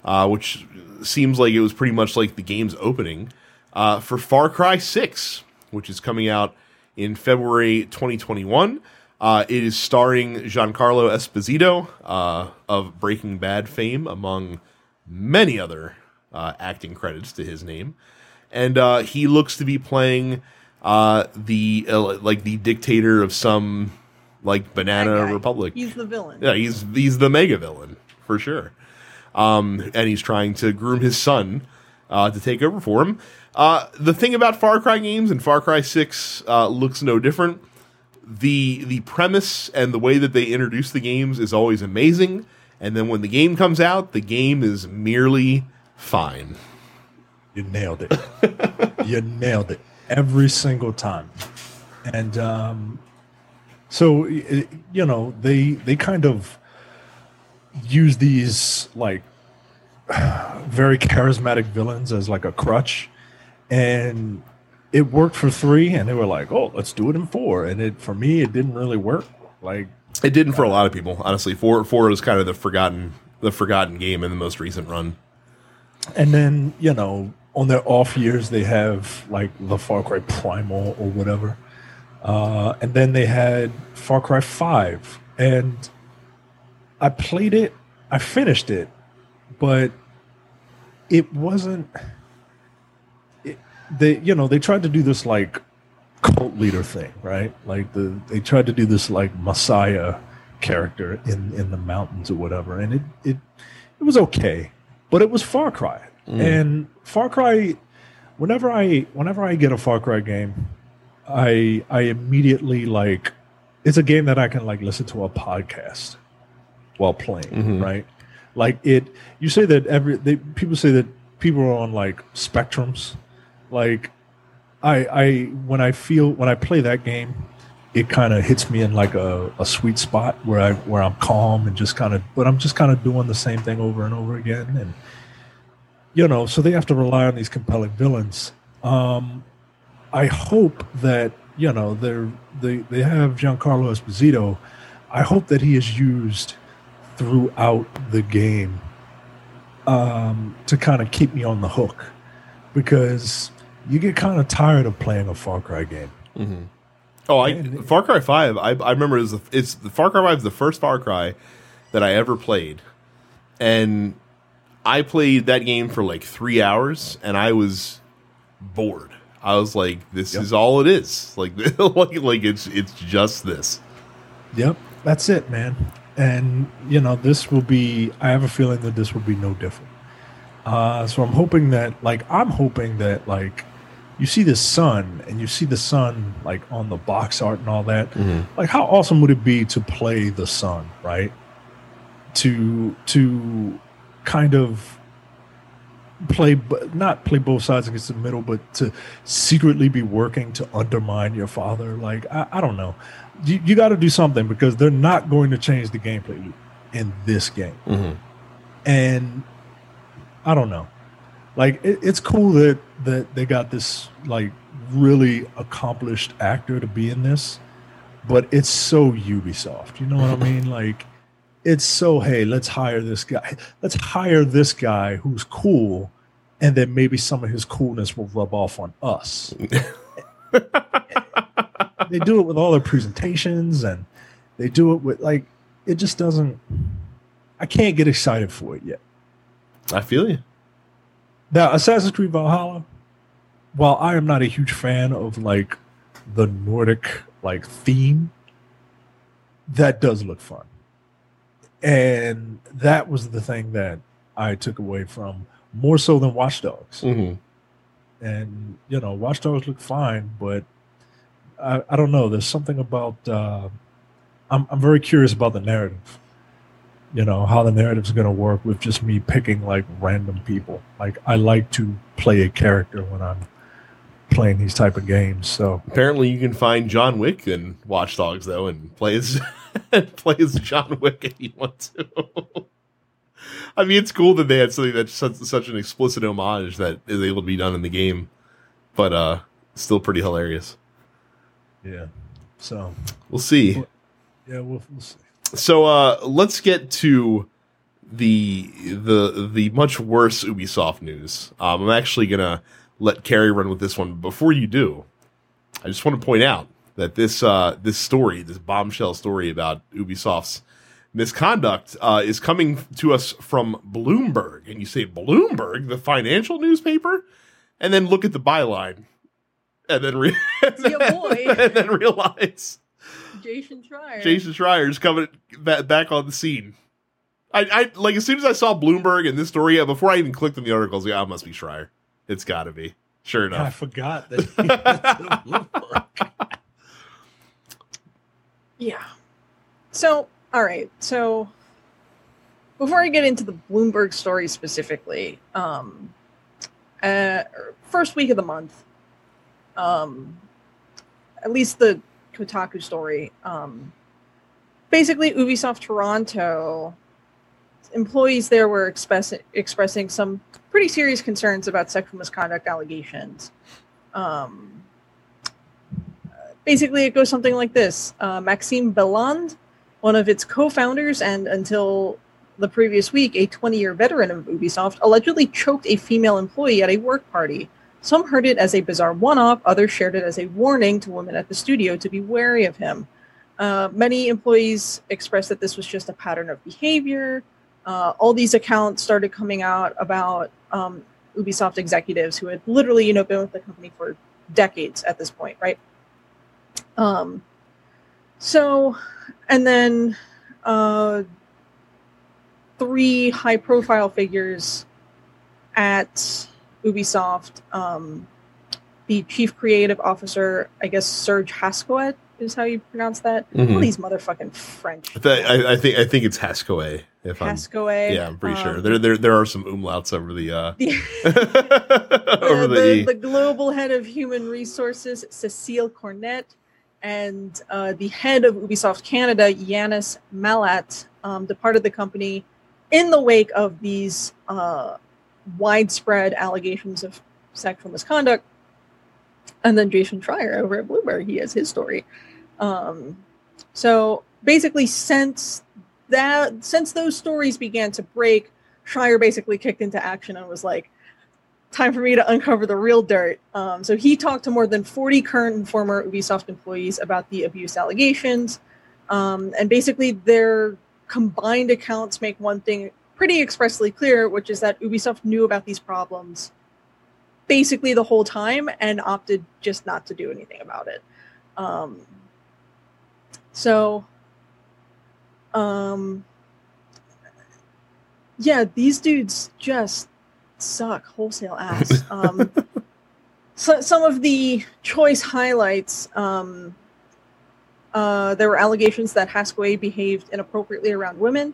uh, which seems like it was pretty much like the game's opening uh, for Far Cry Six, which is coming out in February 2021. Uh, it is starring Giancarlo Esposito uh, of Breaking Bad fame, among many other uh, acting credits to his name, and uh, he looks to be playing uh, the uh, like the dictator of some like banana republic. He's the villain. Yeah, he's he's the mega villain for sure. Um, and he's trying to groom his son uh, to take over for him. Uh, the thing about Far Cry games and Far Cry Six uh, looks no different. the The premise and the way that they introduce the games is always amazing, and then when the game comes out, the game is merely fine. You nailed it. you nailed it every single time. And um, so you know they they kind of use these like very charismatic villains as like a crutch, and it worked for three, and they were like, "Oh, let's do it in four. And it for me, it didn't really work. Like It didn't for a lot of people, honestly. Four four is kind of the forgotten the forgotten game in the most recent run. And then, you know, on their off years, they have like the Far Cry Primal or whatever. Uh, and then they had Far Cry 5. And I played it, I finished it, but it wasn't. It, they, you know, they tried to do this like cult leader thing, right? Like the they tried to do this like Messiah character in in the mountains or whatever, and it it it was okay, but it was Far Cry, and Far Cry. Whenever I whenever I get a Far Cry game, I I immediately like it's a game that I can like listen to a podcast while playing, Mhm. right? Like it. You say that every they people say that people are on like spectrums, like I I when I feel when I play that game, it kind of hits me in like a, a sweet spot where I where I'm calm and just kind of but I'm just kind of doing the same thing over and over again and you know so they have to rely on these compelling villains. Um, I hope that you know they're they they have Giancarlo Esposito. I hope that he is used throughout the game um, to kind of keep me on the hook because you get kind of tired of playing a Far Cry game. Oh, I And- Far Cry Five. I, I remember it was the, it's the Far Cry Five is the first Far Cry that I ever played, and I played that game for like three hours, and I was bored. I was like, "This Yep. is all it is. Like, like, like it's it's just this." Yep, that's it, man. And you know, this will be. I have a feeling that this will be no different. Uh, so I'm hoping that, like, I'm hoping that, like, you see the sun and you see the sun, like, on the box art and all that. Like, how awesome would it be to play the sun, right? To to kind of play, but not play both sides against the middle, but to secretly be working to undermine your father. Like, I, I don't know you, you got to do something because they're not going to change the gameplay in this game. Mhm. And I don't know. Like it, it's cool that that they got this like really accomplished actor to be in this, but it's so Ubisoft. You know what I mean? Like it's so hey, let's hire this guy. Let's hire this guy who's cool, and then maybe some of his coolness will rub off on us they do it with all their presentations and they do it with like it just doesn't I can't get excited for it yet. I feel you. Now Assassin's Creed Valhalla, while I am not a huge fan of like the Nordic like theme, that does look fun. And that was the thing that I took away from more so than Watch Dogs. hmm and you know watch dogs look fine but i, I don't know. There's something about uh, I'm, I'm very curious about the narrative you know how the narrative's going to work with just me picking like random people. Like i like to play a character when i'm playing these type of games so Apparently, you can find John Wick in Watch Dogs though, and play as play as John Wick if you want to. I mean, it's cool that they had something that's such, such an explicit homage that is able to be done in the game, but uh, still pretty hilarious. yeah so We'll see. yeah we'll, we'll see So uh, let's get to the the the much worse Ubisoft news. Um, I'm actually gonna let Carrie run with this one. But Before you do, I just want to point out that this uh, this story, this bombshell story about Ubisoft's misconduct, uh, is coming to us from Bloomberg. And you say Bloomberg, the financial newspaper, and then look at the byline, and then re- and then realize Jason Schreier. Jason Schreier's coming back on the scene. I, I like as soon as I saw Bloomberg and this story, before I even clicked on the articles, yeah, it must be Schreier. It's got to be. Sure enough, i forgot that Yeah. So, all right. So, before I get into the Bloomberg story specifically, um, uh, first week of the month. Um, at least the Kotaku story. Um, basically, Ubisoft Toronto employees there were express- expressing some pretty serious concerns about sexual misconduct allegations. Um, basically, it goes something like this uh, Maxime Belland, one of its co founders, and until the previous week, a 20 year veteran of Ubisoft, allegedly choked a female employee at a work party. Some heard it as a bizarre one off, others shared it as a warning to women at the studio to be wary of him. Uh, many employees expressed that this was just a pattern of behavior. Uh, all these accounts started coming out about um, Ubisoft executives who had literally, you know, been with the company for decades at this point, right? Um, so, and then uh, three high profile figures at Ubisoft. Um, the chief creative officer, I guess Serge Hascoët is how you pronounce that. Mhm. All these motherfucking French. I, I, I think I think it's Hascoe. If I'm Hascoët. yeah, I'm pretty sure um, there there there are some umlauts over the uh the, over the, the, E. the global head of human resources, Cecile Cornet, and uh, the head of Ubisoft Canada, Yannis Mallat, um, departed the company in the wake of these uh, widespread allegations of sexual misconduct. And then Jason Schreier over at Bloomberg, he has his story. Um, so basically, since that, since those stories began to break, Schreier basically kicked into action and was like, time for me to uncover the real dirt. Um, so he talked to more than 40 current and former Ubisoft employees about the abuse allegations. Um, and basically, their combined accounts make one thing pretty expressly clear, which is that Ubisoft knew about these problems basically the whole time and opted just not to do anything about it. Um, so, um, yeah, these dudes just suck wholesale ass. Um, so, some of the choice highlights um, uh, there were allegations that Hascoët behaved inappropriately around women,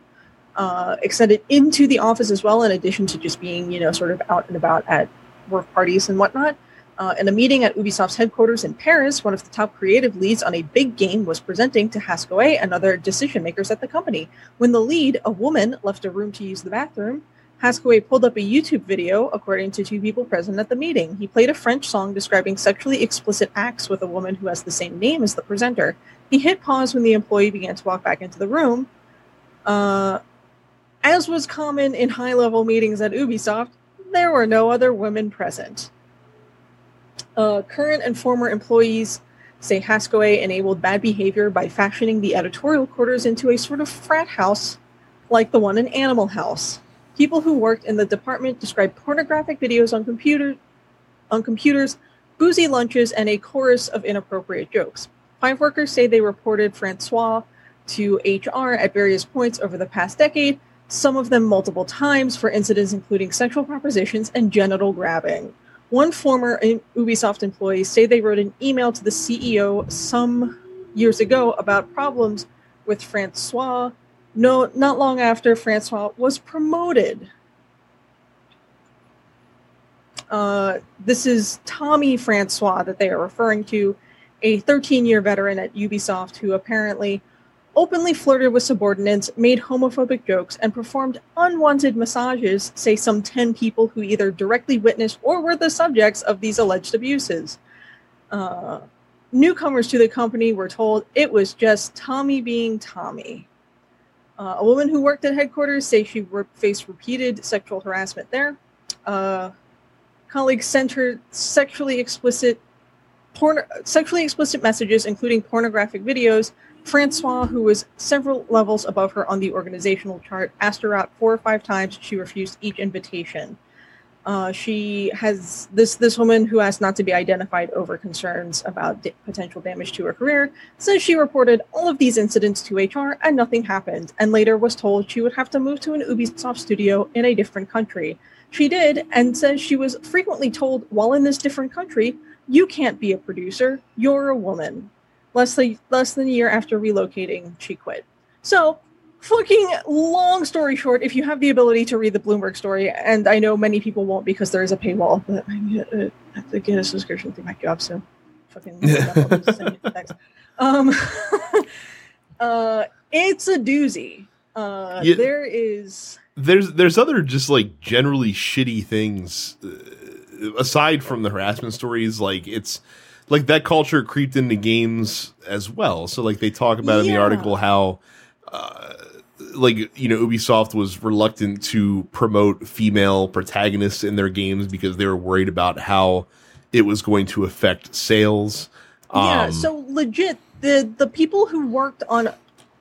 uh, extended into the office as well, in addition to just being, you know, sort of out and about at work parties and whatnot. Uh, in a meeting at Ubisoft's headquarters in Paris, one of the top creative leads on a big game was presenting to Hascoët and other decision makers at the company. When the lead, a woman, left a room to use the bathroom, Hascoët pulled up a YouTube video, according to two people present at the meeting. He played a French song describing sexually explicit acts with a woman who has the same name as the presenter. He hit pause when the employee began to walk back into the room. Uh, as was common in high level meetings at Ubisoft, there were no other women present. Uh, current and former employees say Hascoët enabled bad behavior by fashioning the editorial quarters into a sort of frat house like the one in Animal House. People who worked in the department described pornographic videos on computer on computers, boozy lunches, and a chorus of inappropriate jokes. Five workers say they reported Francois to HR at various points over the past decade, some of them multiple times for incidents including sexual propositions and genital grabbing. One former Ubisoft employee say they wrote an email to the CEO some years ago about problems with Francois. No, not long after Francois was promoted. Uh, this is Tommy Francois that they are referring to, a 13 year veteran at Ubisoft who apparently openly flirted with subordinates, made homophobic jokes, and performed unwanted massages, say some 10 people who either directly witnessed or were the subjects of these alleged abuses. Uh, newcomers to the company were told it was just Tommy being Tommy. Uh, a woman who worked at headquarters say she re- faced repeated sexual harassment there. Uh, colleagues sent her sexually explicit porn- sexually explicit messages, including pornographic videos. Francois, who was several levels above her on the organizational chart, asked her out four or five times. She refused each invitation. Uh, she has this this woman who asked not to be identified over concerns about da- potential damage to her career says she reported all of these incidents to HR and nothing happened, and later was told she would have to move to an Ubisoft studio in a different country. She did, and says she was frequently told while in this different country, "You can't be a producer. You're a woman." Less than less than a year after relocating, she quit. So fucking long story short, if you have the ability to read the Bloomberg story, and I know many people won't because there is a paywall, but I have to get a subscription through my job, so fucking send me the text. Um, uh, it's a doozy. Uh, Yeah. there is there's there's other just like generally shitty things uh, aside from the harassment stories like it's like that culture creeped into games as well so like they talk about in the article how uh, like you know ubisoft was reluctant to promote female protagonists in their games because they were worried about how it was going to affect sales yeah. Um, So legit, the the people who worked on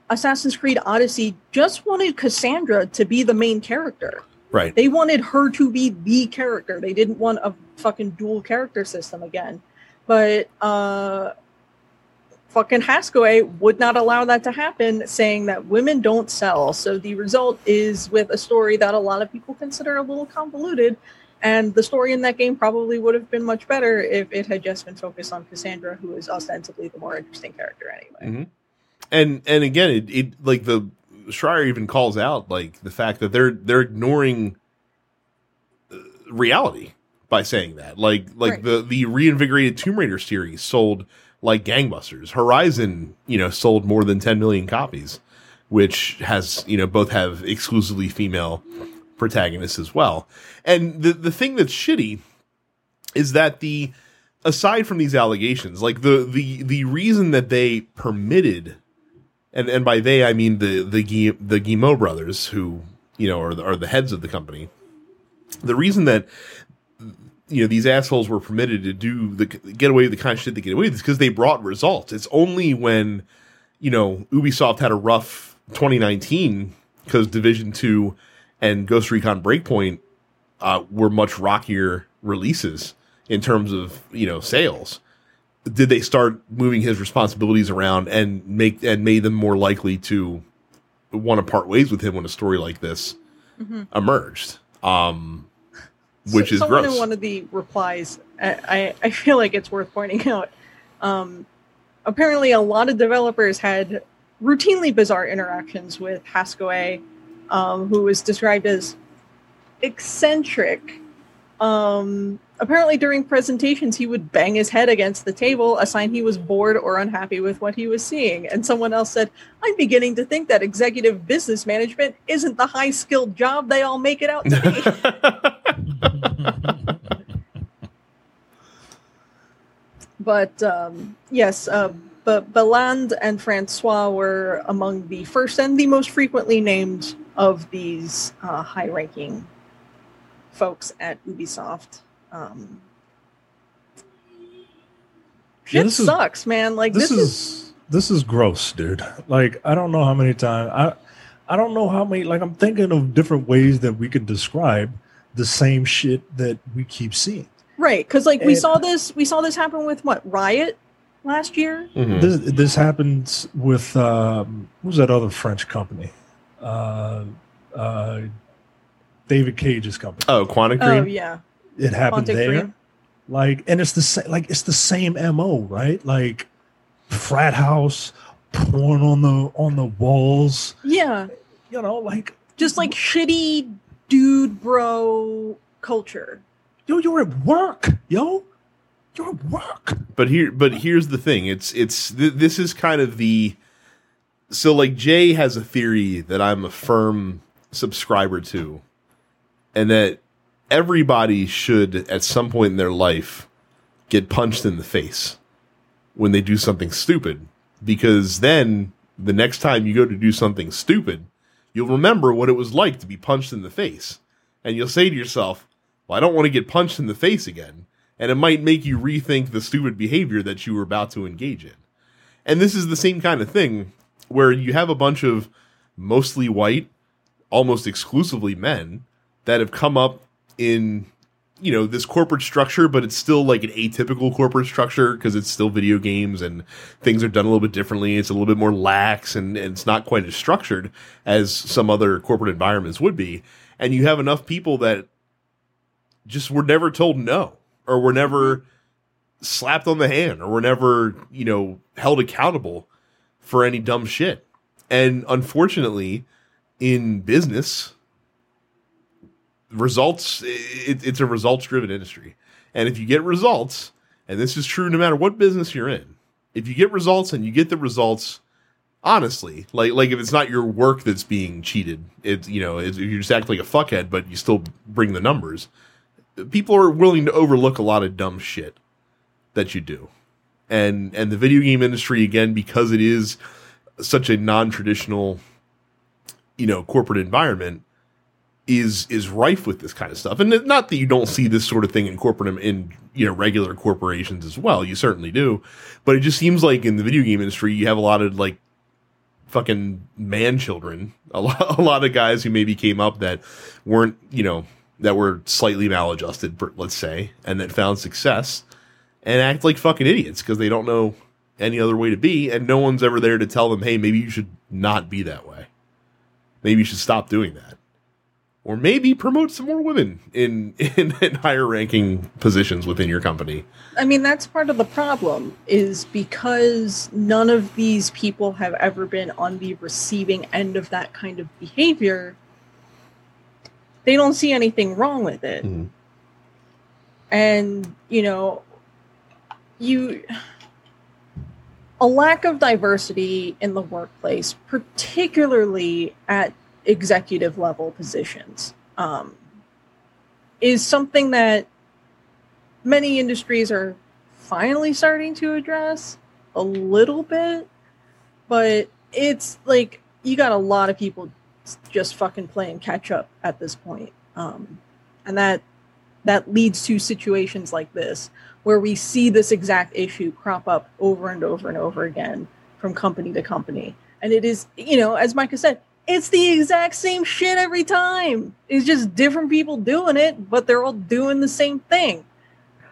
Assassin's Creed Odyssey just wanted Kassandra to be the main character. right They wanted her to be the character. They didn't want a fucking dual character system again. But uh fucking Hascoët would not allow that to happen, saying that women don't sell. So the result is with a story that a lot of people consider a little convoluted. And the story in that game probably would have been much better if it had just been focused on Kassandra, who is ostensibly the more interesting character anyway. Mhm. and and again it, it like the Schreier even calls out like the fact that they're they're ignoring uh, reality by saying that like like Right. the the reinvigorated Tomb Raider series sold like gangbusters Horizon you know sold more than 10 million copies which has you know both have exclusively female protagonists as well and the the thing that's shitty is that the aside from these allegations, like the the the reason that they permitted, and and by they I mean the the Gui- the Guillemot brothers, who you know are the, are the heads of the company. The reason that you know these assholes were permitted to do the get away with the kind of shit they get away with because they brought results. It's only when you know Ubisoft had a rough 2019 because Division Two and Ghost Recon Breakpoint uh, were much rockier releases in terms of you know sales did they start moving his responsibilities around and make and made them more likely to want to part ways with him when a story like this Mhm. emerged um which So- is someone gross in one of the replies. I, I, I feel like it's worth pointing out. Um, apparently, a lot of developers had routinely bizarre interactions with Hascoët, um, who was described as eccentric. Um, apparently, during presentations, he would bang his head against the table, a sign he was bored or unhappy with what he was seeing. And someone else said, I'm beginning to think that executive business management isn't the high skilled job they all make it out to be. But um, yes, uh, but Beland and Francois were among the first and the most frequently named of these uh, high-ranking folks at Ubisoft. Um, Yeah, shit this is- sucks, man. Like this, this, is, is, this is gross, dude. Like I don't know how many times I I don't know how many like I'm thinking of different ways that we could describe the same shit that we keep seeing. right because like we saw this we saw this happen with what Riot last year. Mhm. This this happens with um who's that other French company? Uh uh David Cage's company. oh quantic Oh yeah, it happened Quantic there. Dream. Like and it's the same like it's the same MO, right? Like frat house, porn on the on the walls, Yeah, you know, like just like shitty dude bro culture. yo, you're at work, yo. You're at work. but here but here's the thing it's it's th- this is kind of the so like jay has a theory that i'm a firm subscriber to and that everybody should at some point in their life get punched in the face when they do something stupid. Because then the next time you go to do something stupid you'll remember what it was like to be punched in the face. And you'll say to yourself well i don't want to get punched in the face again. And it might make you rethink the stupid behavior that you were about to engage in. And this is the same kind of thing where you have a bunch of mostly white, almost exclusively men that have come up in you know this corporate structure but it's still like an atypical corporate structure because it's still video games and things are done a little bit differently. It's a little bit more lax and, and it's not quite as structured as some other corporate environments would be. And you have enough people that just were never told no or were never slapped on the hand or were never you know held accountable for any dumb shit. And unfortunately, in business, results it, it's a results driven industry. And if you get results, and this is true no matter what business you're in, if you get results and you get the results honestly, like like if it's not your work that's being cheated, it's you know, it's, you just act like a fuckhead, but you still bring the numbers. People are willing to overlook a lot of dumb shit that you do, and and the video game industry again because it is such a non-traditional, you know, corporate environment is is rife with this kind of stuff. And not that you don't see this sort of thing in corporate in you know regular corporations as well. You certainly do, but it just seems like in the video game industry you have a lot of like fucking man children. A lot, a lot of guys who maybe came up that weren't, you know, that were slightly maladjusted, let's say, and that found success and act like fucking idiots because they don't know any other way to be. And no one's ever there to tell them, hey, maybe you should not be that way. Maybe you should stop doing that or maybe promote some more women in, in, in higher ranking positions within your company. I mean, that's part of the problem is because none of these people have ever been on the receiving end of that kind of behavior. They don't see anything wrong with it. Mm-hmm. And, you know, you a lack of diversity in the workplace, particularly at executive level positions um, is something that many industries are finally starting to address a little bit, but it's like you got a lot of people just fucking playing catch up at this point. Um, and that that leads to situations like this where we see this exact issue crop up over and over and over again from company to company. And it is, you know, as Micah said, it's the exact same shit every time. It's just different people doing it, but they're all doing the same thing.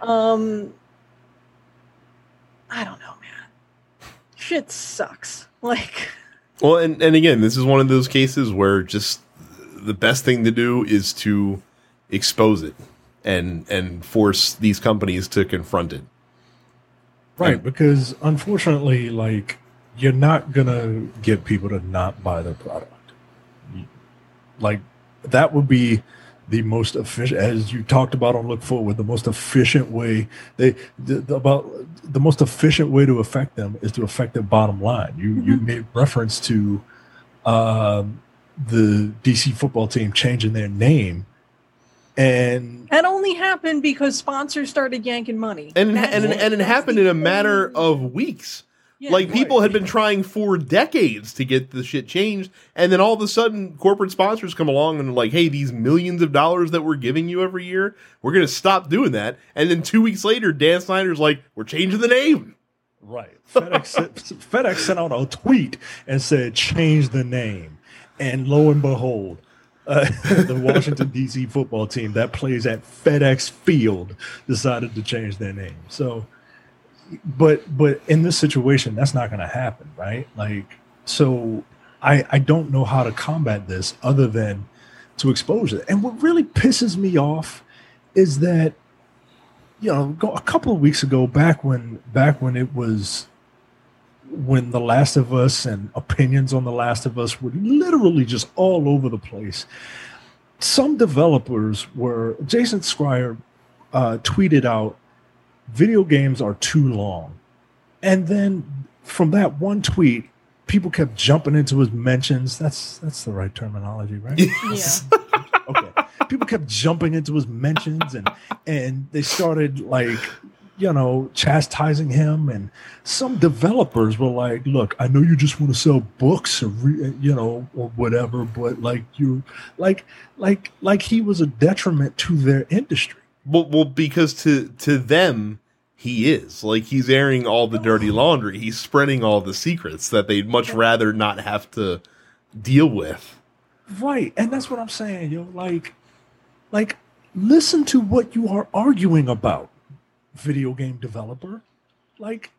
Um, I don't know, man. Shit sucks. Like, well, and and again, this is one of those cases where just the best thing to do is to expose it and and force these companies to confront it. Right, and, because unfortunately, like you're not gonna get people to not buy the product like that would be the most efficient, as you talked about on Look Forward, the most efficient way they the, the, about the most efficient way to affect them is to affect their bottom line. You mm-hmm. you made reference to um, the DC football team changing their name, and that only happened because sponsors started yanking money, and and, and, and it happened in a matter of weeks. Yeah, like people had been trying for decades to get the shit changed, and then all of a sudden, corporate sponsors come along and like, "Hey, these millions of dollars that we're giving you every year, we're going to stop doing that." And then two weeks later, Dan Snyder's like, "We're changing the name." Right. FedEx, FedEx sent out a tweet and said, "Change the name," and lo and behold, uh, the Washington D.C. football team that plays at FedEx Field decided to change their name. So but but in this situation that's not going to happen right? Like so i i don't know how to combat this other than to expose it. And what really pisses me off is that you know a couple of weeks ago back when back when it was when the last of us and opinions on the last of us were literally just all over the place some developers were Jason Schreier uh, tweeted out video games are too long. And then from that one tweet, people kept jumping into his mentions. That's that's the right terminology, right? Yes. Yeah. okay. People kept jumping into his mentions and and they started like you know chastising him and some developers were like look i know you just want to sell books or re, you know or whatever but like you like like like he was a detriment to their industry well, well, because to to them, he is like he's airing all the dirty laundry. He's spreading all the secrets that they'd much rather not have to deal with. Right, and that's what I'm saying, yo. Like, like, listen to what you are arguing about, video game developer. Like,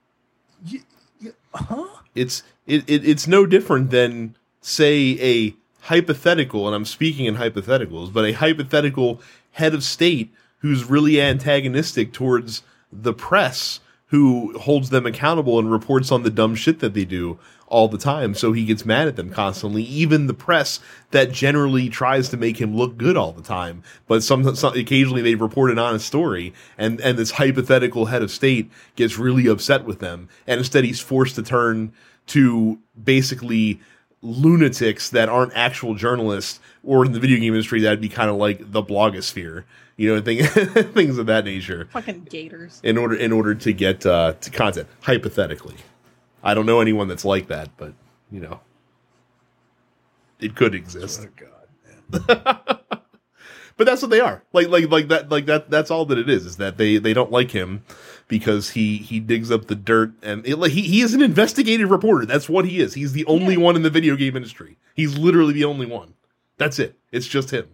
y- y- huh? It's it, it it's no different than say a hypothetical, and I'm speaking in hypotheticals, but a hypothetical head of state who's really antagonistic towards the press who holds them accountable and reports on the dumb shit that they do all the time. So he gets mad at them constantly, even the press that generally tries to make him look good all the time. But some, some occasionally they report an honest story and, and this hypothetical head of state gets really upset with them. And instead he's forced to turn to basically lunatics that aren't actual journalists or in the video game industry that'd be kind of like the blogosphere you know thing, things of that nature. Fucking gators. in order in order to get uh, to content hypothetically. I don't know anyone that's like that but you know. It could exist. Oh, God, man. but that's what they are. Like like like that like that that's all that it is is that they they don't like him because he he digs up the dirt and it, like he, he is an investigative reporter. That's what he is. He's the only Yeah. one in the video game industry. He's literally the only one. That's it. It's just him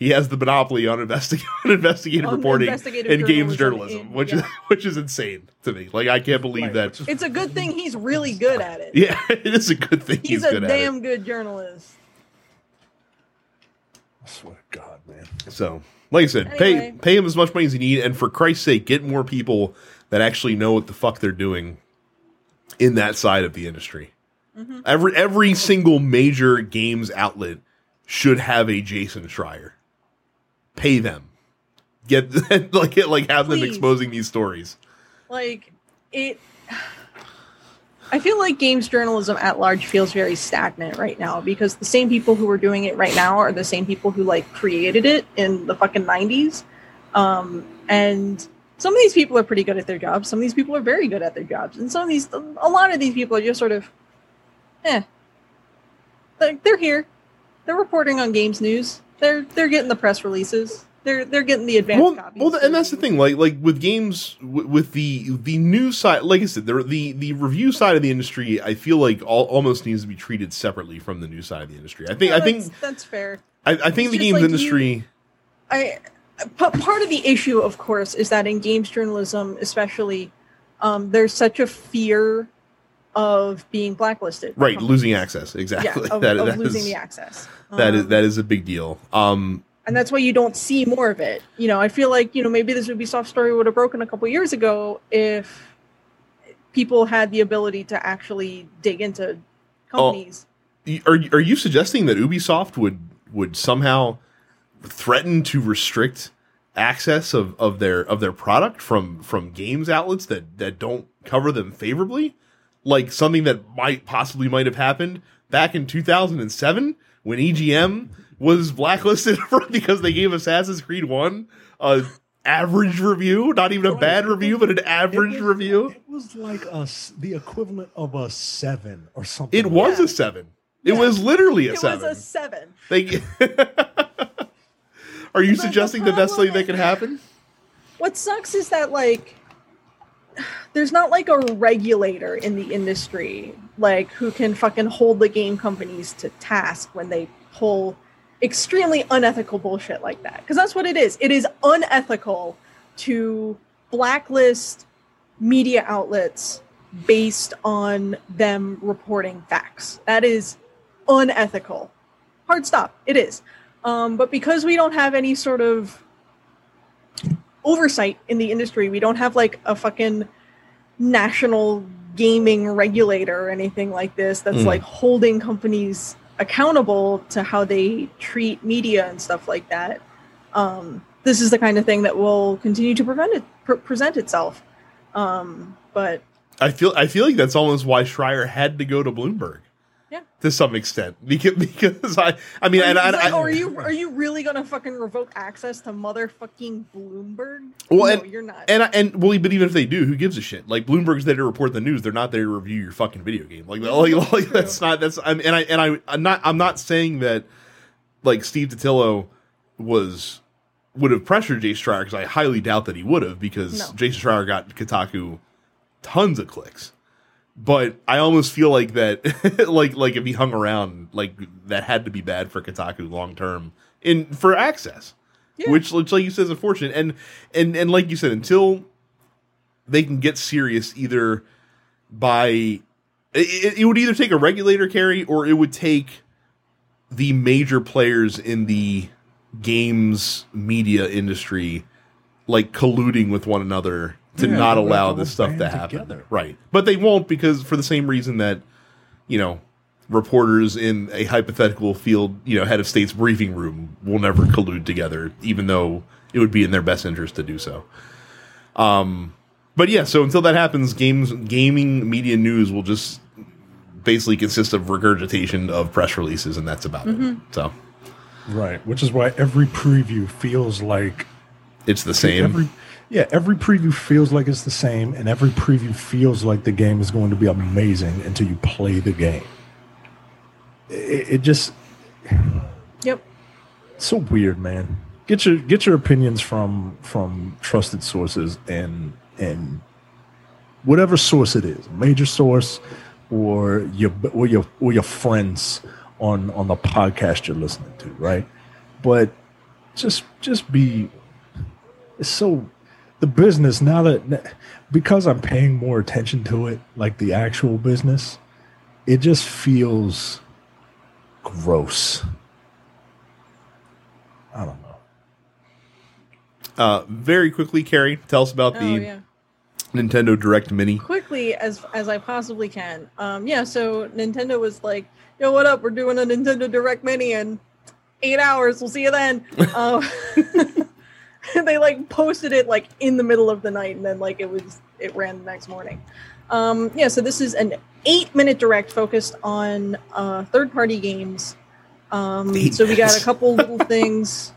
he has the monopoly on, investi- on investigative On reporting investigative and games journalism journalism in- which yeah. is which is insane to me like i can't believe Right, that It's a good thing he's really good at it. yeah it is a good thing he's, he's, a good at damn good journalist. I swear to God, man. So, like I said, pay pay him as much money as you need, and for Christ's sake, get more people that actually know what the fuck they're doing in that side of the industry. Mm-hmm. Every every single major games outlet should have a Jason Schreier. Pay them. Get like like have them exposing these stories. Like it. I feel like games journalism at large feels very stagnant right now because the same people who are doing it right now are the same people who like created it in the fucking nineties. Um, and some of these people are pretty good at their jobs. Some of these people are very good at their jobs, and some of these, a lot of these people are just sort of, eh. Like they're here, they're reporting on games news. They're they're getting the press releases. They're they're getting the advanced well, copies. well, and that's the thing. Like, like with games, w- with the the news side, like I said, the the the review side of the industry, I feel like all, almost needs to be treated separately from the new side of the industry. I think, I think, that's, that's fair. I, I think it's the games like industry. I part of the issue, of course, is that in games journalism, especially, um, there's such a fear of being blacklisted. right, companies. losing access. Yeah, Exactly. of, That- of that losing is- the access. that is Um, that is a big deal. Um, and that's why you don't see more of it. You know, I feel like you know maybe this Ubisoft story would have broken a couple years ago if people had the ability to actually dig into Oh, companies. are are you suggesting that Ubisoft would would somehow threaten to restrict access of, of their of their product from from games outlets that that don't cover them favorably? Like something that might possibly might have happened back in 2007 when EGM was blacklisted for, because they gave Assassin's Creed 1 a average review, not even a bad review, but an It average was- review. It was like a s- the equivalent of a seven or something. It like was Yeah. a 7. It Yeah. was literally a it 7. was a seven. They Are you But the suggesting that that's something problem that could happen? What sucks is that like there's not like a regulator in the industry like who can fucking hold the game companies to task when they pull extremely unethical bullshit like that. Because that's what it is. It is unethical to blacklist media outlets based on them reporting facts. That is unethical. Hard stop. It is. Um, but because we don't have any sort of oversight in the industry, we don't have like a fucking national gaming regulator or anything like this that's Mm. like holding companies accountable to how they treat media and stuff like that. Um, this is the kind of thing that will continue to prevent it pr- present itself. Um, but I feel I feel like that's almost why Schreier had to go to Bloomberg. Yeah. To some extent, because because I I mean Are and you, I, like, I, are you are you really gonna fucking revoke access to motherfucking Bloomberg? Well, no, and- you're not. and I, and well, but even if they do, who gives a shit? Like Bloomberg's there to report the news; they're not there to review your fucking video game. Like, like, like that's not that's. I'm and I and I I'm not I'm not saying that like Steve Totilo was would have pressured Jason Schreier because I highly doubt that he would have because No. Jason Schreier got Kotaku tons of clicks. But I almost feel like that, like like if he hung around, like that had to be bad for Kotaku long term in for access Yeah. which, which like you said is unfortunate and and and like you said until they can get serious either by it, it, it would either take a regulator Carrie or it would take the major players in the games media industry like colluding with one another to Yeah, not allow this stuff to happen together. right but they won't because for the same reason that you know, reporters in a hypothetical field, you know, head of state's briefing room will never collude together, even though it would be in their best interest to do so. Um, but yeah, so until that happens, games, gaming media news will just basically consist of regurgitation of press releases, and that's about it. So Right, which is why every preview feels like it's the same. Every, yeah, every preview feels like it's the same, and every preview feels like the game is going to be amazing until you play the game. It, it just Yep. so weird, man. Get your get your opinions from from trusted sources and and whatever source it is, major source or your or your or your friends on on the podcast you're listening to, right? But just just be it's so the business now that because I'm paying more attention to it, like the actual business, it just feels gross. I don't know. Uh, very quickly, Carrie, tell us about Oh the yeah. Nintendo Direct Mini. quickly as as I possibly can. Um, yeah, so Nintendo was like, "Yo, what up? We're doing a Nintendo Direct Mini in eight hours. We'll see you then." uh, they like posted it like in the middle of the night, and then like it was it ran the next morning. Um, yeah, so this is an eight minute direct focused on uh, third party games. Um, so we got a couple little things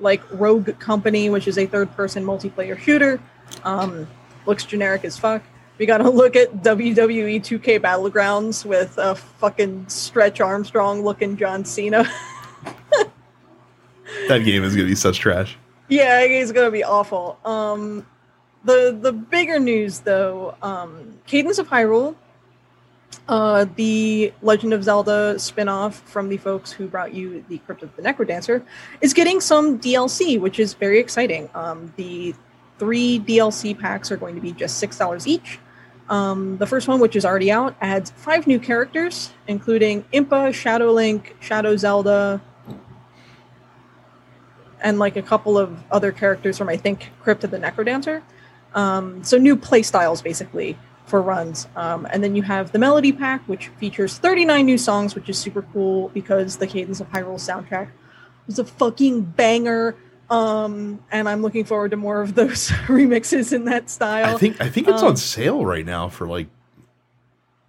like Rogue Company, which is a third person multiplayer shooter. Um, looks generic as fuck. We got to look at WWE 2K Battlegrounds with a fucking Stretch Armstrong looking John Cena. That game is going to be such trash. Yeah, it's gonna be awful. Um, the the bigger news though, um, Cadence of Hyrule, uh, the Legend of Zelda spin-off from the folks who brought you the Crypt of the Necrodancer, is getting some DLC, which is very exciting. Um, the three DLC packs are going to be just six dollars each. Um, the first one, which is already out, adds five new characters, including Impa, Shadow Link, Shadow Zelda, and like a couple of other characters from I think Crypt of the Necrodancer. Um, so new play styles basically for runs. Um, and then you have the Melody Pack, which features 39 new songs, which is super cool because the Cadence of Hyrule soundtrack was a fucking banger. Um, and I'm looking forward to more of those remixes in that style. I think I think it's um, on sale right now for like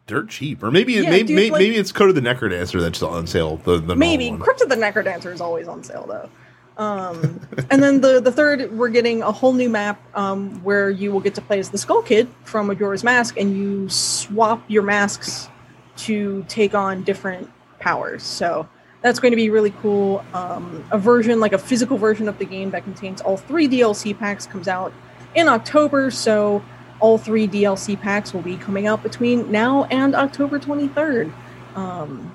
dirt cheap, or maybe Yeah, maybe dude, maybe, like- maybe it's Code of the Necrodancer that's on sale. The the maybe. Crypt of the Necrodancer is always on sale though. Um, and then the the third, we're getting a whole new map um, where you will get to play as the Skull Kid from Majora's Mask, and you swap your masks to take on different powers. So that's going to be really cool. Um, a version, like a physical version of the game that contains all three DLC packs, comes out in October. So all three DLC packs will be coming out between now and October 23rd. Um,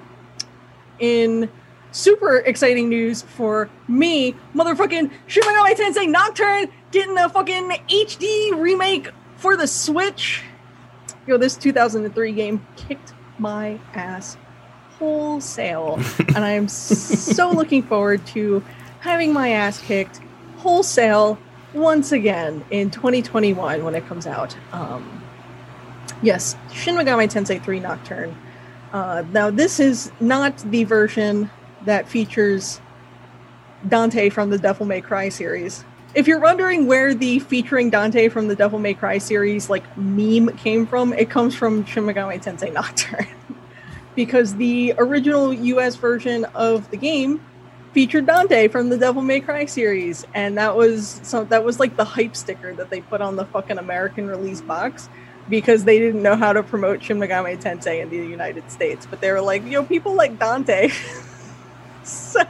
in super exciting news for me, motherfucking Shin Megami Tensei Nocturne getting a fucking HD remake for the Switch. Yo, this 2003 game kicked my ass wholesale, and I am so looking forward to having my ass kicked wholesale once again in 2021 when it comes out. Um, yes, Shin Megami Tensei 3 Nocturne. Uh, now, this is not the version that features Dante from the Devil May Cry series. If you're wondering where the featuring Dante from the Devil May Cry series like meme came from, it comes from Shin Megami Tensei Nocturne. because the original US version of the game featured Dante from the Devil May Cry series, and that was so that was like the hype sticker that they put on the fucking American release box because they didn't know how to promote Shin Megami Tensei in the United States. But they were like, yo, people like Dante. so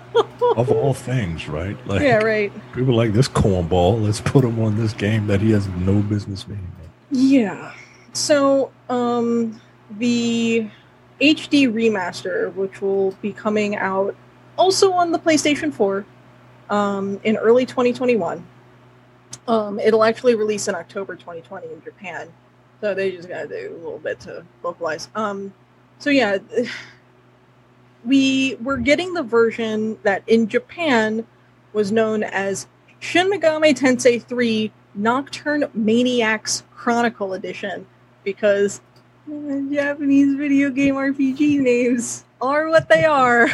Of all things, right? Like yeah, right. people like this cornball. Let's put him on this game that he has no business being. in. Yeah. So, um, the HD remaster, which will be coming out also on the PlayStation 4 um, in early 2021. Um, it'll actually release in October 2020 in Japan. So they just gotta do a little bit to localize. Um, so yeah, we were getting the version that in Japan was known as Shin Megami Tensei 3 Nocturne Maniacs Chronicle Edition because Uh, Japanese video game RPG names are what they are.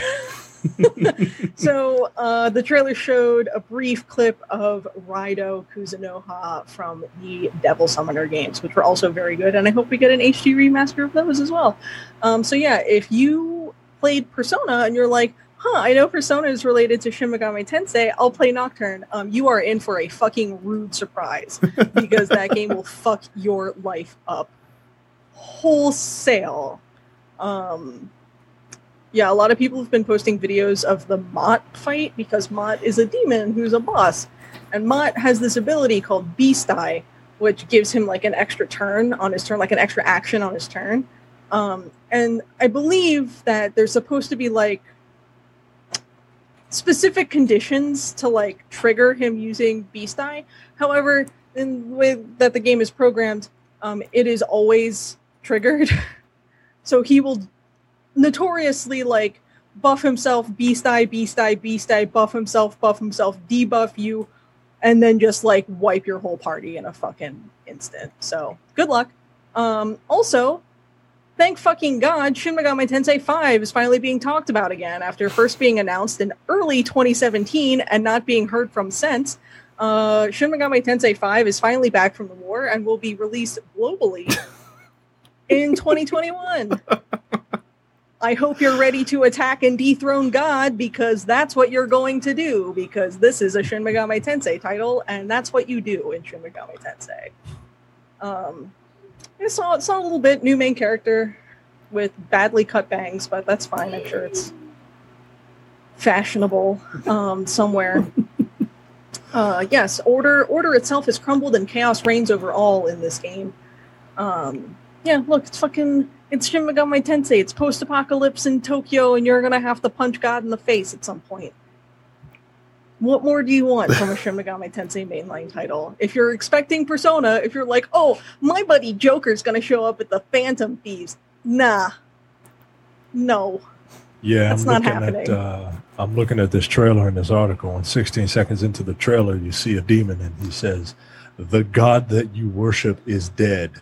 so uh, the trailer showed a brief clip of Raido Kuzunoha from the Devil Summoner games, which were also very good, and I hope we get an HD remaster of those as well. Um, so yeah, if you played Persona and you're like, huh, I know Persona is related to Shin Megami Tensei, I'll play Nocturne. Um, you are in for a fucking rude surprise because that game will fuck your life up wholesale. Um, yeah, a lot of people have been posting videos of the Mot fight because Mot is a demon who's a boss. And Mot has this ability called Beast Eye, which gives him like an extra turn on his turn, like an extra action on his turn. Um, and I believe that there's supposed to be like specific conditions to like trigger him using Beast Eye. However, in the way that the game is programmed, um, it is always triggered. so he will notoriously like buff himself, beast eye, beast eye, beast eye, buff himself, buff himself, debuff you, and then just like wipe your whole party in a fucking instant. So good luck. Um, also, thank fucking God, Shin Megami Tensei 5 is finally being talked about again after first being announced in early 2017 and not being heard from since. Uh, Shin Megami Tensei 5 is finally back from the war and will be released globally in 2021. I hope you're ready to attack and dethrone God because that's what you're going to do. Because this is a Shin Megami Tensei title, and that's what you do in Shin Megami Tensei. Um, I saw saw a little bit new main character with badly cut bangs, but that's fine. I'm sure it's fashionable um, somewhere. Uh, yes, order order itself has crumbled and chaos reigns over all in this game. Um, yeah, look, it's fucking it's Shin Megami Tensei. It's post-apocalypse in Tokyo, and you're gonna have to punch God in the face at some point. What more do you want from a Shin Megami Tensei mainline title? If you're expecting Persona, if you're like, oh, my buddy Joker's gonna show up at the Phantom Thieves, nah, no. Yeah, That's I'm not happening. at uh, I'm looking at this trailer and this article, and 16 seconds into the trailer, you see a demon, and he says, "The god that you worship is dead."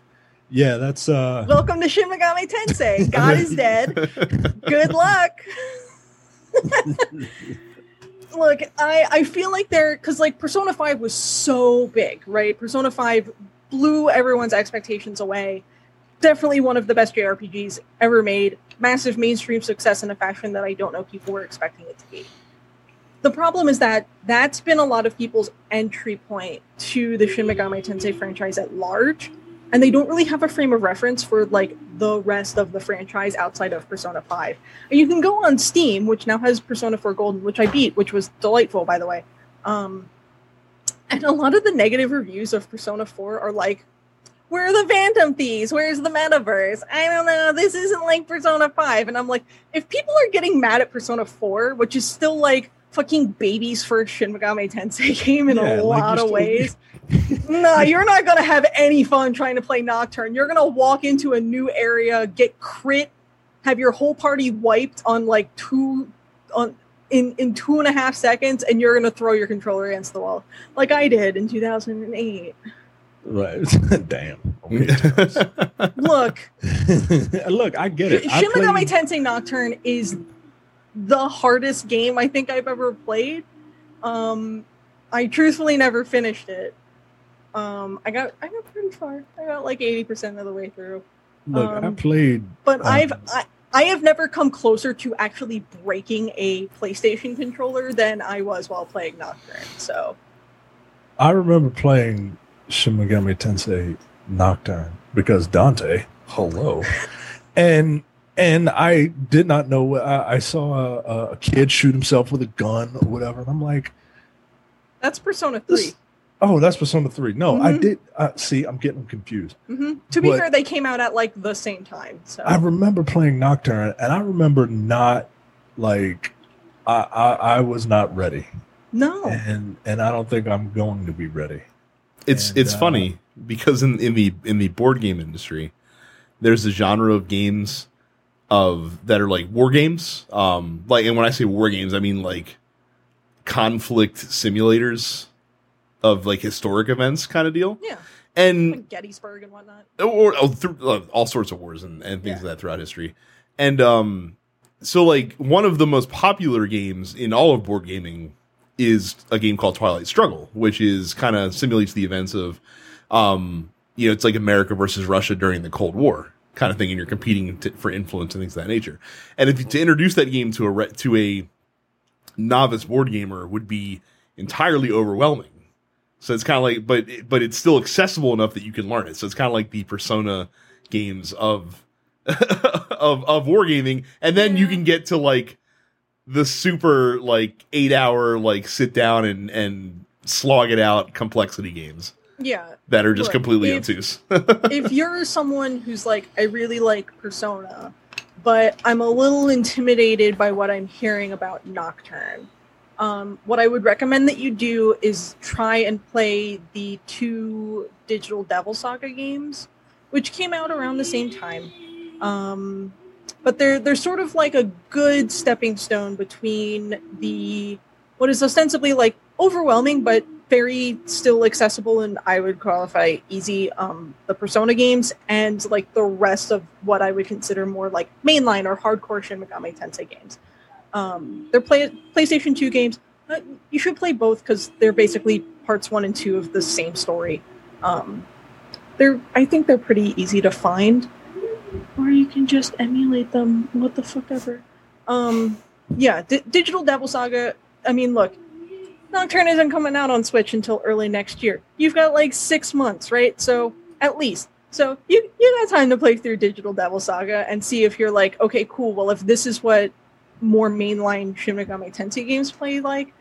Yeah, that's uh, Welcome to Shin Megami Tensei. God is dead. Good luck. Look, I I feel like they're because like Persona Five was so big, right? Persona Five blew everyone's expectations away. Definitely one of the best JRPGs ever made. Massive mainstream success in a fashion that I don't know people were expecting it to be. The problem is that that's been a lot of people's entry point to the Shin Megami Tensei franchise at large and they don't really have a frame of reference for like the rest of the franchise outside of Persona 5. And you can go on Steam, which now has Persona 4 Golden, which I beat, which was delightful by the way. Um, and a lot of the negative reviews of Persona 4 are like, where are the Phantom Thieves? Where's the metaverse? I don't know. This isn't like Persona 5. And I'm like, if people are getting mad at Persona 4, which is still like fucking babies for Shin Megami Tensei game in Yeah, a lot you of ways, no, you're not gonna have any fun trying to play Nocturne. You're gonna walk into a new area, get crit, have your whole party wiped on like two on in in two and a half seconds, and you're gonna throw your controller against the wall, like I did in 2008. right. Damn. Look, Look, I get it. Shin Megami Tensei Nocturne is the hardest game I think I've ever played. Um, I truthfully never finished it. Um, I got I got pretty far. I got like eighty percent of the way through. Look, I um, played. But Um, I've I, I have never come closer to actually breaking a PlayStation controller than I was while playing Nocturne. So I remember playing Shin Megami Tensei Nocturne because Dante, hello, and and I did not know. I, I saw a, a kid shoot himself with a gun or whatever, and I'm like, that's Persona This- Three. oh, that's Persona Three. No, I Mhm. did. Uh, see, I'm getting them confused. hmm To be But- fair, they came out at like the same time. So I remember playing Nocturne, and I remember not like I I, I was not ready, no, and and I don't think I'm going to be ready. it's And, it's uh, funny because in in the in the board game industry, there's a genre of games of that are like war games. Um, like, and when I say war games, I mean like conflict simulators of like historic events kind of deal. yeah. and Like Gettysburg and whatnot. or, or through, uh, all sorts of wars and, and things Yeah. like that throughout history. And um, so like one of the most popular games in all of board gaming is a game called Twilight Struggle, which is kind of simulates the events of, um, you know, it's like America versus Russia during the Cold War kind of thing, and you're competing to, for influence and things of that nature. And if you, to introduce that game to a re- to a novice board gamer would be entirely overwhelming. So it's kind of like, but but it's still accessible enough that you can learn it. So it's kind of like the Persona games of of of wargaming, and then you can get to like the super like eight hour like sit down and and slog it out complexity games Yeah. that are just Look, completely if- obtuse. if you're someone who's like, I really like Persona, but I'm a little intimidated by what I'm hearing about Nocturne. Um, what I would recommend that you do is try and play the two Digital Devil Saga games, which came out around the same time. Um, but they're they're sort of like a good stepping stone between the what is ostensibly like overwhelming but very still accessible and I would qualify easy um the Persona games and like the rest of what I would consider more like mainline or hardcore Shin Megami Tensei games. Um, they're play PlayStation 2 games. You should play both because they're basically parts one and two of the same story. Um, they're I think they're pretty easy to find, or you can just emulate them. What the fuck ever. Um, yeah, D- Digital Devil Saga. I mean, look, Nocturne isn't coming out on Switch until early next year. You've got like six months, right? So at least. So you you got time to play through Digital Devil Saga and see if you're like, okay, cool. Well, if this is what more mainline Shin Megami Tensei games play like,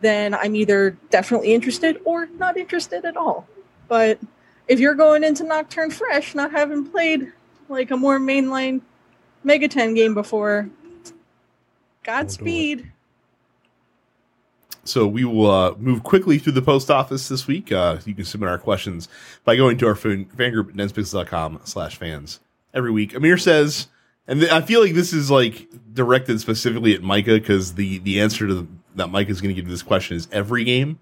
then I'm either definitely interested or not interested at all. But if you're going into Nocturne fresh, not having played like a more mainline Mega Ten game before, Godspeed. So we will uh, move quickly through the post office this week. Uh, you can submit our questions by going to our fan, fan group at slash fans every week. Amir says, and th- I feel like this is like directed specifically at Micah because the, the answer to the, that Micah is going to give to this question is every game.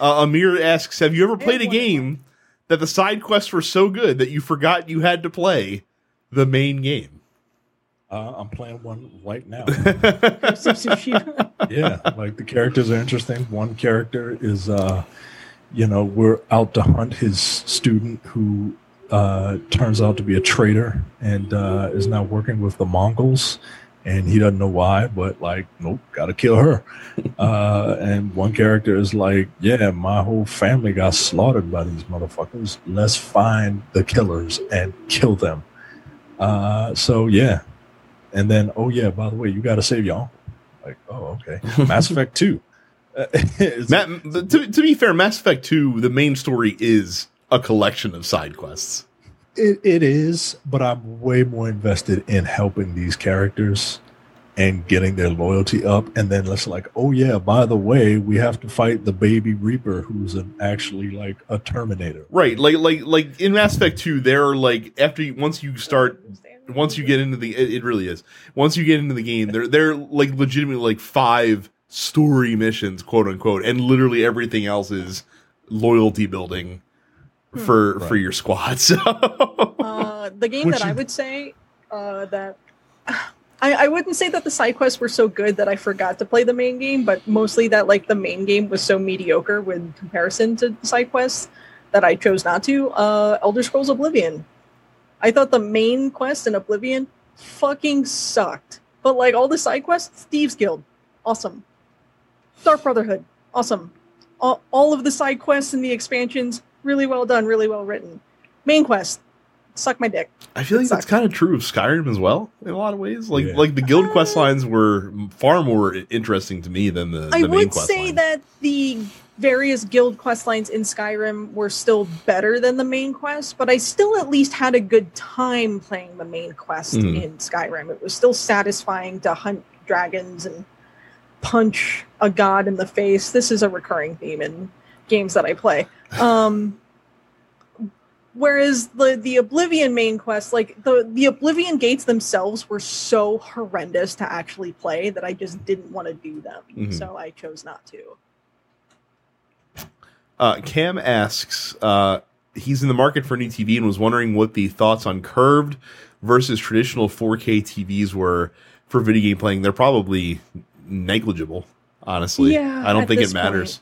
Uh, Amir asks, have you ever played a game that the side quests were so good that you forgot you had to play the main game? Uh, I'm playing one right now. Ghost of Tsushima. yeah, like the characters are interesting. One character is, uh, you know, we're out to hunt his student who uh, turns out to be a traitor and uh, is now working with the Mongols. And he doesn't know why, but like, nope, gotta kill her. uh, and one character is like, yeah, my whole family got slaughtered by these motherfuckers. Let's find the killers and kill them. Uh, so yeah. And then, oh yeah, by the way, you gotta save y'all. Like, oh, okay. Mass Effect 2. Uh, it's- to, to be fair, Mass Effect 2, the main story is a collection of side quests. it, it is, but I'm way more invested in helping these characters and getting their loyalty up. And then it's like, oh yeah, by the way, we have to fight the baby Reaper, who's an, actually like a Terminator. Right, like like like in Mass Effect 2, there are like after you, once you start once you get into the it, it really is. Once you get into the game, there there are like legitimately like five story missions, quote unquote, and literally everything else is loyalty building for for your squad. So Uh, the game Which that I would say uh, that I, I wouldn't say that the side quests were so good that I forgot to play the main game, but mostly that like the main game was so mediocre with comparison to the side quests that I chose not to. Uh, Elder Scrolls Oblivion. I thought the main quest in Oblivion fucking sucked, but like all the side quests, Thieves Guild, awesome. Dark Brotherhood, awesome. All, all of the side quests and the expansions, really well done, really well written. Main quest, suck my dick. I feel like It that's kind of true of Skyrim as well in a lot of ways. Like Yeah. like the guild Uh, quest lines were far more interesting to me than the, I the main would quest say line. that the various guild quest lines in Skyrim were still better than the main quest, but I still at least had a good time playing the main quest Mhm. in Skyrim. It was still satisfying to hunt dragons and punch a god in the face. This is a recurring theme in games that I play. Um, whereas the the Oblivion main quest, like the the Oblivion gates themselves, were so horrendous to actually play that I just didn't want to do them. Mhm. So I chose not to. Uh, Cam asks, uh, he's in the market for a new TV and was wondering what the thoughts on curved versus traditional 4K TVs were for video game playing. They're probably negligible, honestly. Yeah, I don't think it matters.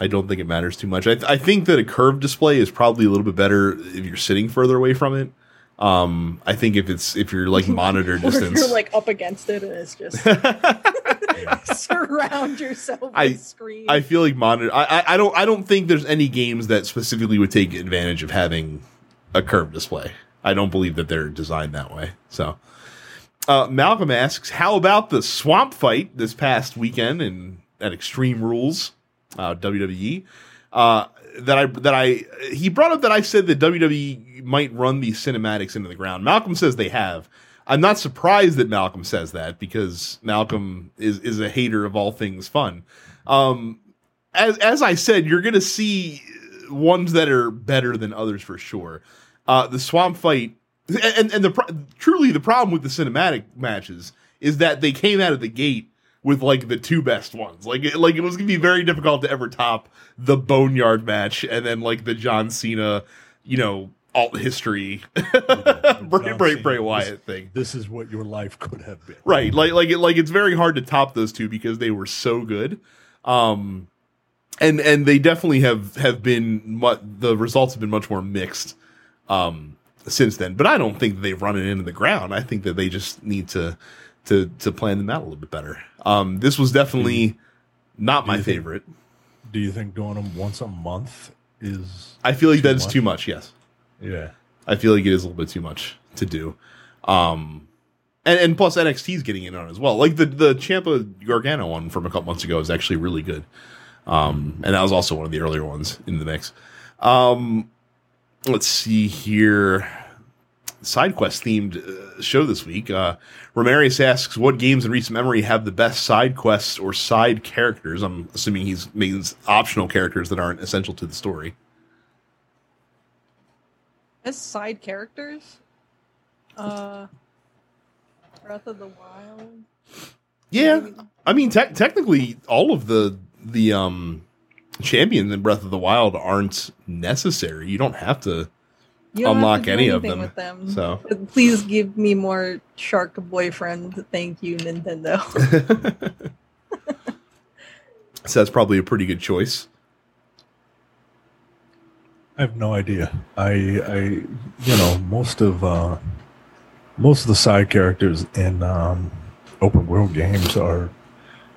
I don't think it matters too much. I, th- I think that a curved display is probably a little bit better if you're sitting further away from it. Um, I think if it's if you're like monitor Or distance, you're like up against it and it's just surround yourself with I- screen. I feel like monitor. I, I I don't I don't think there's any games that specifically would take advantage of having a curved display. I don't believe that they're designed that way. So, uh, Malcolm asks, how about the swamp fight this past weekend in at Extreme Rules, uh, WWE? Uh, that I that I he brought up that I said that WWE might run these cinematics into the ground. Malcolm says they have. I'm not surprised that Malcolm says that because Malcolm is is a hater of all things fun. Um, as as I said, you're gonna see ones that are better than others for sure. Uh, the swamp fight, and and the truly the problem with the cinematic matches is that they came out of the gate with like the two best ones. Like it, like it was gonna be very difficult to ever top the Boneyard match, and then like the John Cena, you know, alt history Bray, Bray, Cena Bray was- Wyatt thing. This is what your life could have been. Right, like like it, like it's very hard to top those two because they were so good. Um, and and they definitely have have been mu- the results have been much more mixed um since then. But I don't think they've run it into the ground. I think that they just need to to to plan them out a little bit better. Um, this was definitely not my you think- favorite. Do you think doing them once a month is? I feel like that's much? too much. Yes. Yeah. I feel like it is a little bit too much to do. Um, and, and plus NXT's getting in on it as well. Like the the Ciampa Gargano one from a couple months ago is actually really good. Um, and that was also one of the earlier ones in the mix. Um, let's see here. Side quest themed uh, show this week. Uh, Ramarius asks, "What games in recent memory have the best side quests or side characters?" I'm assuming he's means optional characters that aren't essential to the story. As side characters, uh, Breath of the Wild. Yeah, maybe- I mean, te- technically, all of the the um champions in Breath of the Wild aren't necessary. You don't have to. You don't have unlock to do any of them, With them. so. Please give me more shark boyfriend. Thank you, Nintendo. so that's probably a pretty good choice. I have no idea. I, I, you know, most of uh, most of the side characters in um, open world games are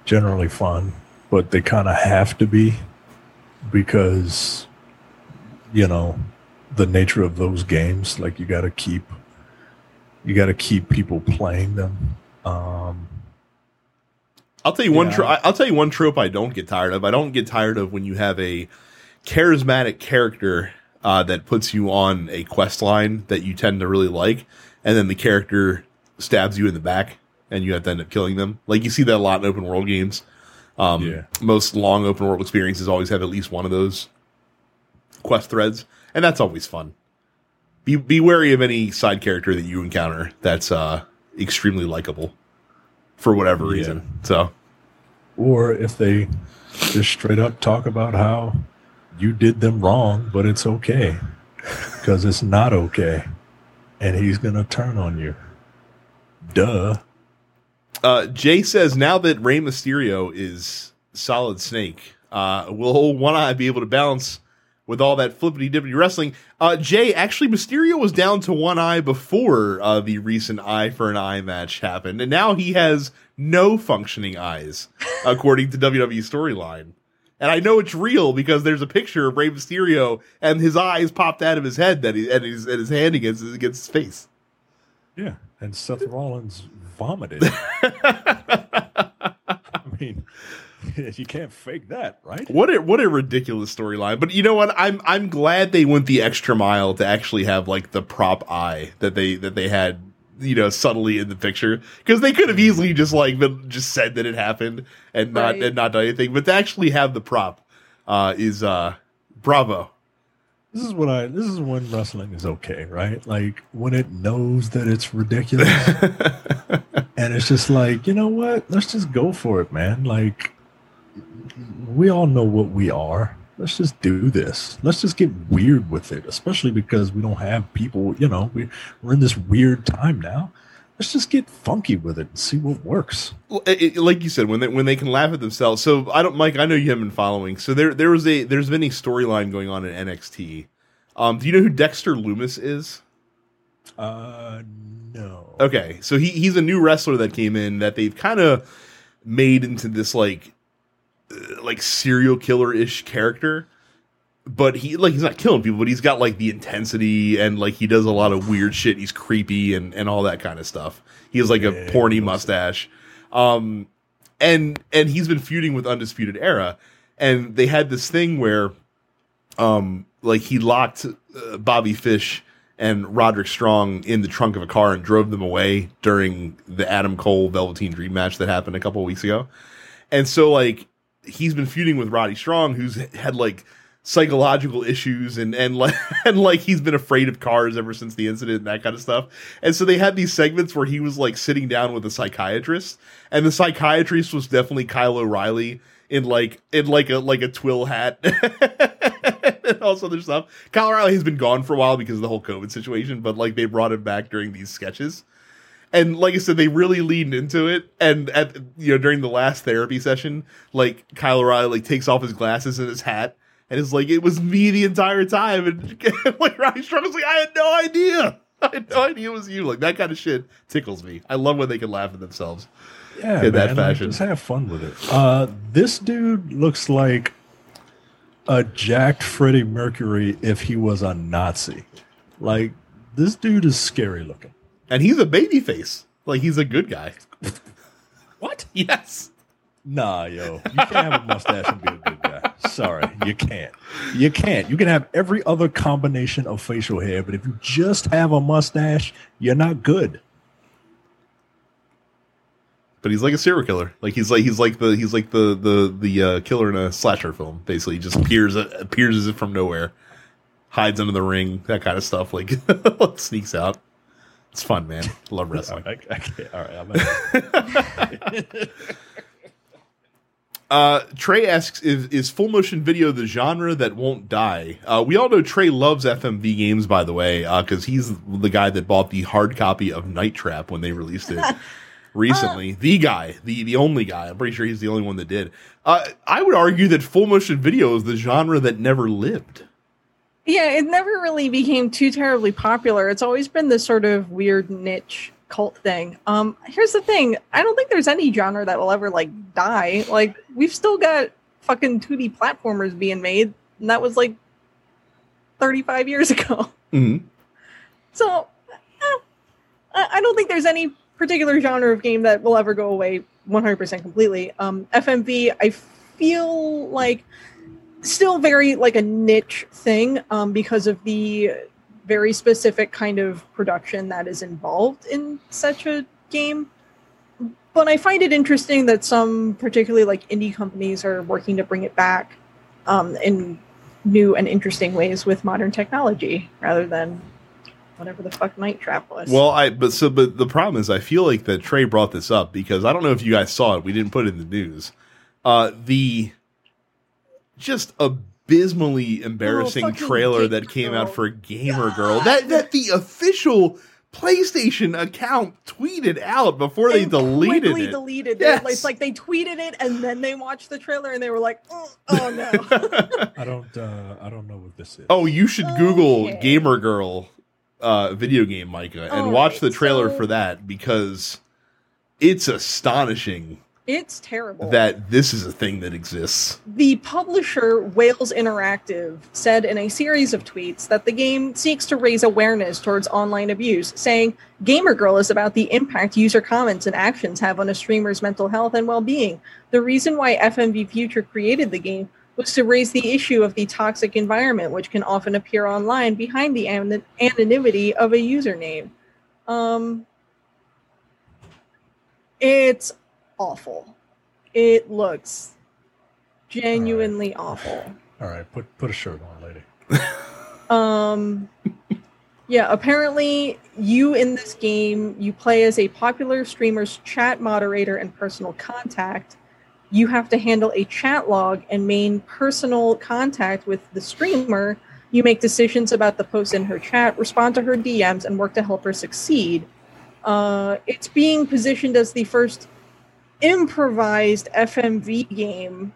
generally fun, but they kind of have to be because, you know, the nature of those games. Like you got to keep, you got to keep people playing them. Um, I'll tell you one. Tro- I'll tell you one trope I don't get tired of. I don't get tired of when you have a charismatic character uh, that puts you on a quest line that you tend to really like, and then the character stabs you in the back, and you have to end up killing them. Like you see that a lot in open world games. Um, Yeah. Most long open world experiences always have at least one of those quest threads, and that's always fun. Be be wary of any side character that you encounter that's uh, extremely likable for whatever Yeah. reason. So or if they just straight up talk about how you did them wrong, but it's okay because it's not okay, and he's gonna turn on you. Duh. Uh, Jay says now that Rey Mysterio is Solid Snake, uh, will One Eye be able to balance with all that flippity dippity wrestling? Uh, Jay, actually, Mysterio was down to one eye before uh, the recent eye for an eye match happened, and now he has no functioning eyes, according to WWE storyline. And I know it's real because there's a picture of Rey Mysterio and his eyes popped out of his head that he and his and his hand against against his face. Yeah, and Seth Rollins vomited. I mean, you can't fake that, right? What a what a ridiculous storyline. But you know what? I'm I'm glad they went the extra mile to actually have like the prop eye that they that they had you know subtly in the picture because they could have easily just like been, just said that it happened and not Right. and not done anything. But to actually have the prop uh, is uh, bravo. This is what I. This is when wrestling is okay, right? Like when it knows that it's ridiculous, and it's just like, you know what? Let's just go for it, man. Like we all know what we are, let's just do this. Let's just get weird with it, especially because we don't have people, you know, we, we're in this weird time now. Let's just get funky with it and see what works. Well, it, it- like you said, when they when they can laugh at themselves. So I don't, Mike. I know you haven't been following. So there there was a there's been a storyline going on in NXT. Um, do you know who Dexter Lumis is? Uh, no. Okay, so he he's a new wrestler that came in that they've kind of made into this like like serial killer ish character. But he like he's not killing people, but he's got like the intensity and like he does a lot of weird shit. He's creepy and and all that kind of stuff. He has like a Yeah, porny mustache. Um and and he's been feuding with Undisputed Era and they had this thing where um like he locked uh, Bobby Fish and Roderick Strong in the trunk of a car and drove them away during the Adam Cole Velveteen Dream match that happened a couple weeks ago. And so like he's been feuding with Roddy Strong who's had like psychological issues and and like and like he's been afraid of cars ever since the incident and that kind of stuff. And so they had these segments where he was like sitting down with a psychiatrist and the psychiatrist was definitely Kyle O'Reilly in like in like a like a twill hat and all this other stuff. Kyle O'Reilly has been gone for a while because of the whole COVID situation, but like they brought him back during these sketches. And like I said, they really leaned into it. And at you know during the last therapy session, like Kyle O'Reilly like takes off his glasses and his hat, and it's like it was me the entire time. And like Roddy Strong was like, I had no idea. I had no idea it was you. Like that kind of shit tickles me. I love when they can laugh at themselves. Yeah, in that man, like, fashion. just have fun with it. Uh, this dude looks like a jacked Freddie Mercury if he was a Nazi. Like this dude is scary looking. And he's a baby face. Like he's a good guy. What? Yes. Nah, yo, you can't have a mustache and be a good guy. Sorry, you can't. You can't. You can have every other combination of facial hair, but if you just have a mustache, you're not good. But he's like a serial killer. Like he's like he's like the he's like the the the uh, killer in a slasher film. Basically, he just appears appears as if from nowhere, hides under the ring, that kind of stuff. Like sneaks out. It's fun, man. Love wrestling. right, I, I all right, I'm Uh, Trey asks, is, is full motion video the genre that won't die? Uh, we all know Trey loves FMV games, by the way, because he's the guy that bought the hard copy of Night Trap when they released it recently. the guy, the the only guy. I'm pretty sure he's the only one that did. Uh, I would argue that full motion video is the genre that never lived. Yeah, it never really became too terribly popular. It's always been this sort of weird niche cult thing. Um, here's the thing: I don't think there's any genre that will ever like die. Like we've still got fucking 2D platformers being made, and that was like 35 years ago. Mm-hmm. So eh, I don't think there's any particular genre of game that will ever go away 100% completely. Um, FMV, I feel like still very like a niche thing um, because of the very specific kind of production that is involved in such a game. But I find it interesting that some particularly like indie companies are working to bring it back um, in new and interesting ways with modern technology rather than whatever the fuck Night Trap was. Well, I but so but the problem is I feel like that Trey brought this up because I don't know if you guys saw it. We didn't put it in the news. Uh, the just abysmally embarrassing Oh, trailer that came Girl. out for Gamer Girl that that the official PlayStation account tweeted out before they And deleted quickly it. deleted Yes. it. It's like they tweeted it and then they watched the trailer and they were like, oh, oh no. I don't. Uh, I don't know what this is. oh, you should Google Okay. Gamer Girl uh, video game, Micah, and All watch right, the trailer so- for that because it's astonishing it's terrible. that this is a thing that exists. The publisher, Wales Interactive, said in a series of tweets that the game seeks to raise awareness towards online abuse, saying, Gamer Girl is about the impact user comments and actions have on a streamer's mental health and well being. The reason why FMV Future created the game was to raise the issue of the toxic environment, which can often appear online behind the an- anonymity of a username. Um, it's awful. It looks genuinely awful. All right, put put a shirt on, lady. Um yeah, apparently you in this game you play as a popular streamer's chat moderator and personal contact you have to handle a chat log and main personal contact with the streamer. You make decisions about the posts in her chat, respond to her DMs, and work to help her succeed. Uh, it's being positioned as the first improvised FMV game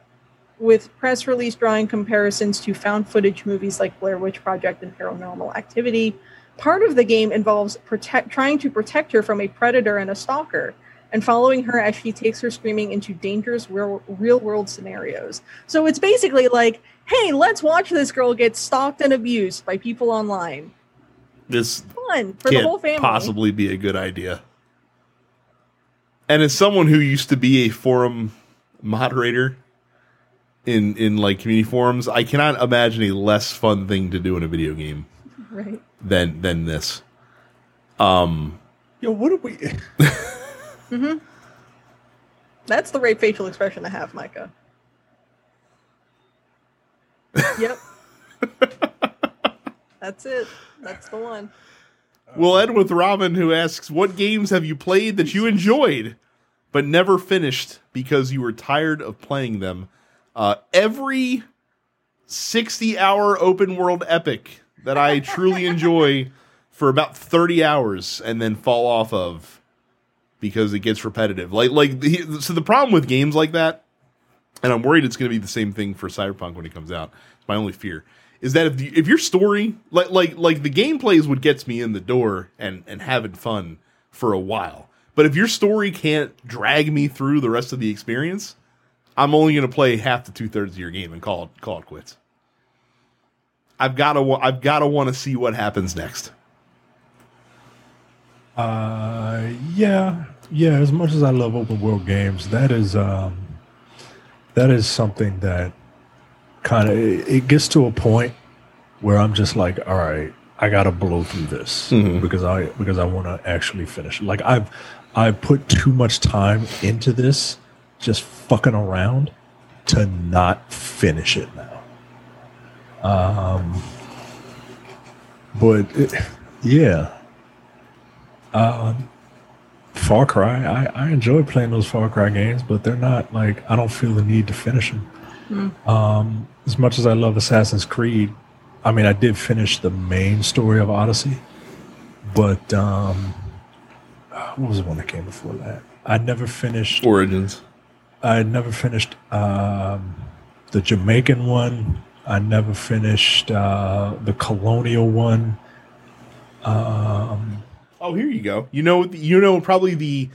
with press release drawing comparisons to found footage movies like Blair Witch Project and Paranormal Activity. Part of the game involves protect, trying to protect her from a predator and a stalker, and following her as she takes her screaming into dangerous real, real world scenarios. So it's basically like, hey, let's watch this girl get stalked and abused by people online. This Fun for the whole family. possibly be a good idea. And as someone who used to be a forum moderator in in like community forums, I cannot imagine a less fun thing to do in a video game Right. than than this. Um, Yo, what are we? That's the right facial expression to have, Micah. yep. That's it. That's the one. We'll end with Robin, who asks, "What games have you played that you enjoyed but never finished because you were tired of playing them?" Uh, every sixty-hour open world epic that I truly enjoy for about thirty hours and then fall off of because it gets repetitive. Like, like the, so the problem with games like that, and I'm worried it's going to be the same thing for Cyberpunk when it comes out. It's my only fear is that if the, if your story like like like the gameplay is what gets me in the door and and having fun for a while. But if your story can't drag me through the rest of the experience, I'm only going to play half to two thirds of your game and call it call it quits. I've got to I've got to want to see what happens next. Uh, yeah, yeah. As much as I love open world games, that is um, that is something that kind of it, gets to a point where I'm just like, all right, I gotta blow through this because I because I want to actually finish. it. Like I've I've put too much time into this, just fucking around, to not finish it now. Um, but it, yeah. Um, Far Cry, I, I enjoy playing those Far Cry games, but they're not like I don't feel the need to finish them. Um, as much as I love Assassin's Creed, I mean I did finish the main story of Odyssey, but um, what was the one that came before that? I never finished. Origins. I never finished um, the Jamaican one. I never finished uh, the colonial one. Um, Oh, here you go. You know, you know, probably the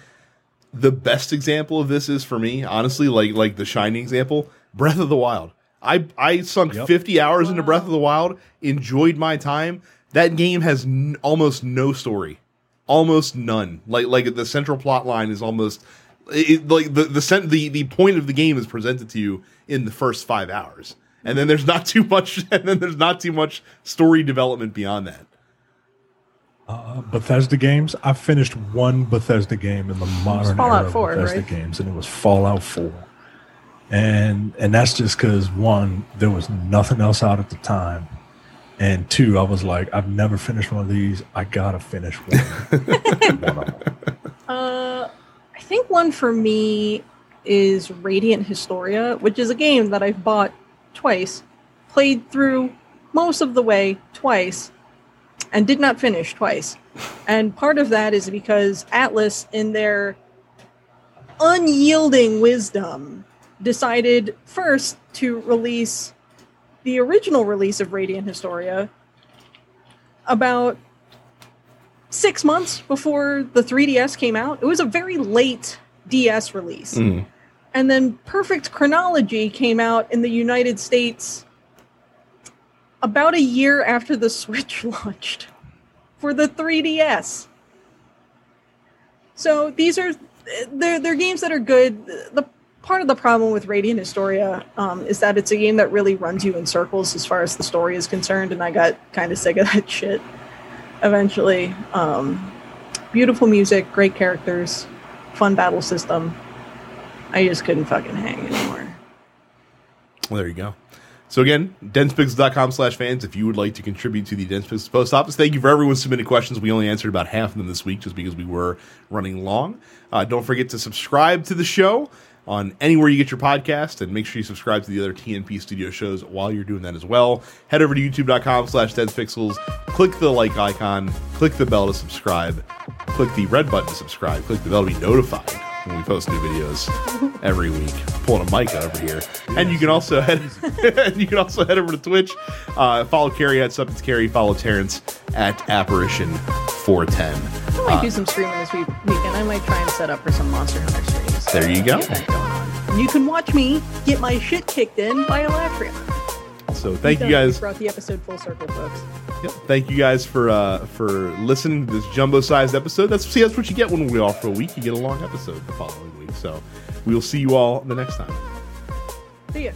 the best example of this is for me, honestly, like like the shining example, Breath of the Wild. I I sunk Yep. 50 hours into Breath of the Wild, enjoyed my time. That game has n- almost no story. Almost none. Like like the central plot line is almost it, like the the, cent- the the point of the game is presented to you in the first 5 hours. And then there's not too much and then there's not too much story development beyond that. uh, Bethesda games. I finished one Bethesda game in the modern Fallout era of 4, Bethesda right? games, and it was Fallout Four. And and that's just because one, there was nothing else out at the time, and two, I was like, I've never finished one of these. I gotta finish one. one of them. Uh, I think one for me is Radiant Historia, which is a game that I've bought twice, played through most of the way twice, and did not finish twice. And part of that is because Atlus, in their unyielding wisdom, decided first to release the original release of Radiant Historia about six months before the 3DS came out. It was a very late DS release. Mm. And then Perfect Chronology came out in the United States about a year after the Switch launched for the 3DS. So these are they're, they're games that are good. The part of the problem with Radiant Historia um, is that it's a game that really runs you in circles as far as the story is concerned, and I got kind of sick of that shit eventually. Um, beautiful music, great characters, fun battle system. I just couldn't fucking hang anymore. Well, there you go. So again, densepixels.com slash fans if you would like to contribute to the Dense Pixels Post Office. Thank you for everyone submitting questions. We only answered about half of them this week just because we were running long. Uh, don't forget to subscribe to the show on anywhere you get your podcast and make sure you subscribe to the other TNP studio shows while you're doing that as well. Head over to youtube.com slash densepixels, click the like icon, click the bell to subscribe, click the red button to subscribe, click the bell to be notified when we post new videos every week. Pulling a mic over here, and you can also head you can also head over to Twitch. Uh, follow Carrie at Substance Carrie. Follow Terrence at Apparition four ten. I might do some streaming this week, weekend. I might try and set up for some Monster Hunter streams. There you go. Get that going on. And you can watch me get my shit kicked in by a Alatreon. So thank you guys. Brought the episode full circle, folks. Yep. Thank you guys for uh, for listening to this jumbo sized episode. That's see that's what you get when we off for a week. You get a long episode the following week. So we will see you all the next time. See ya.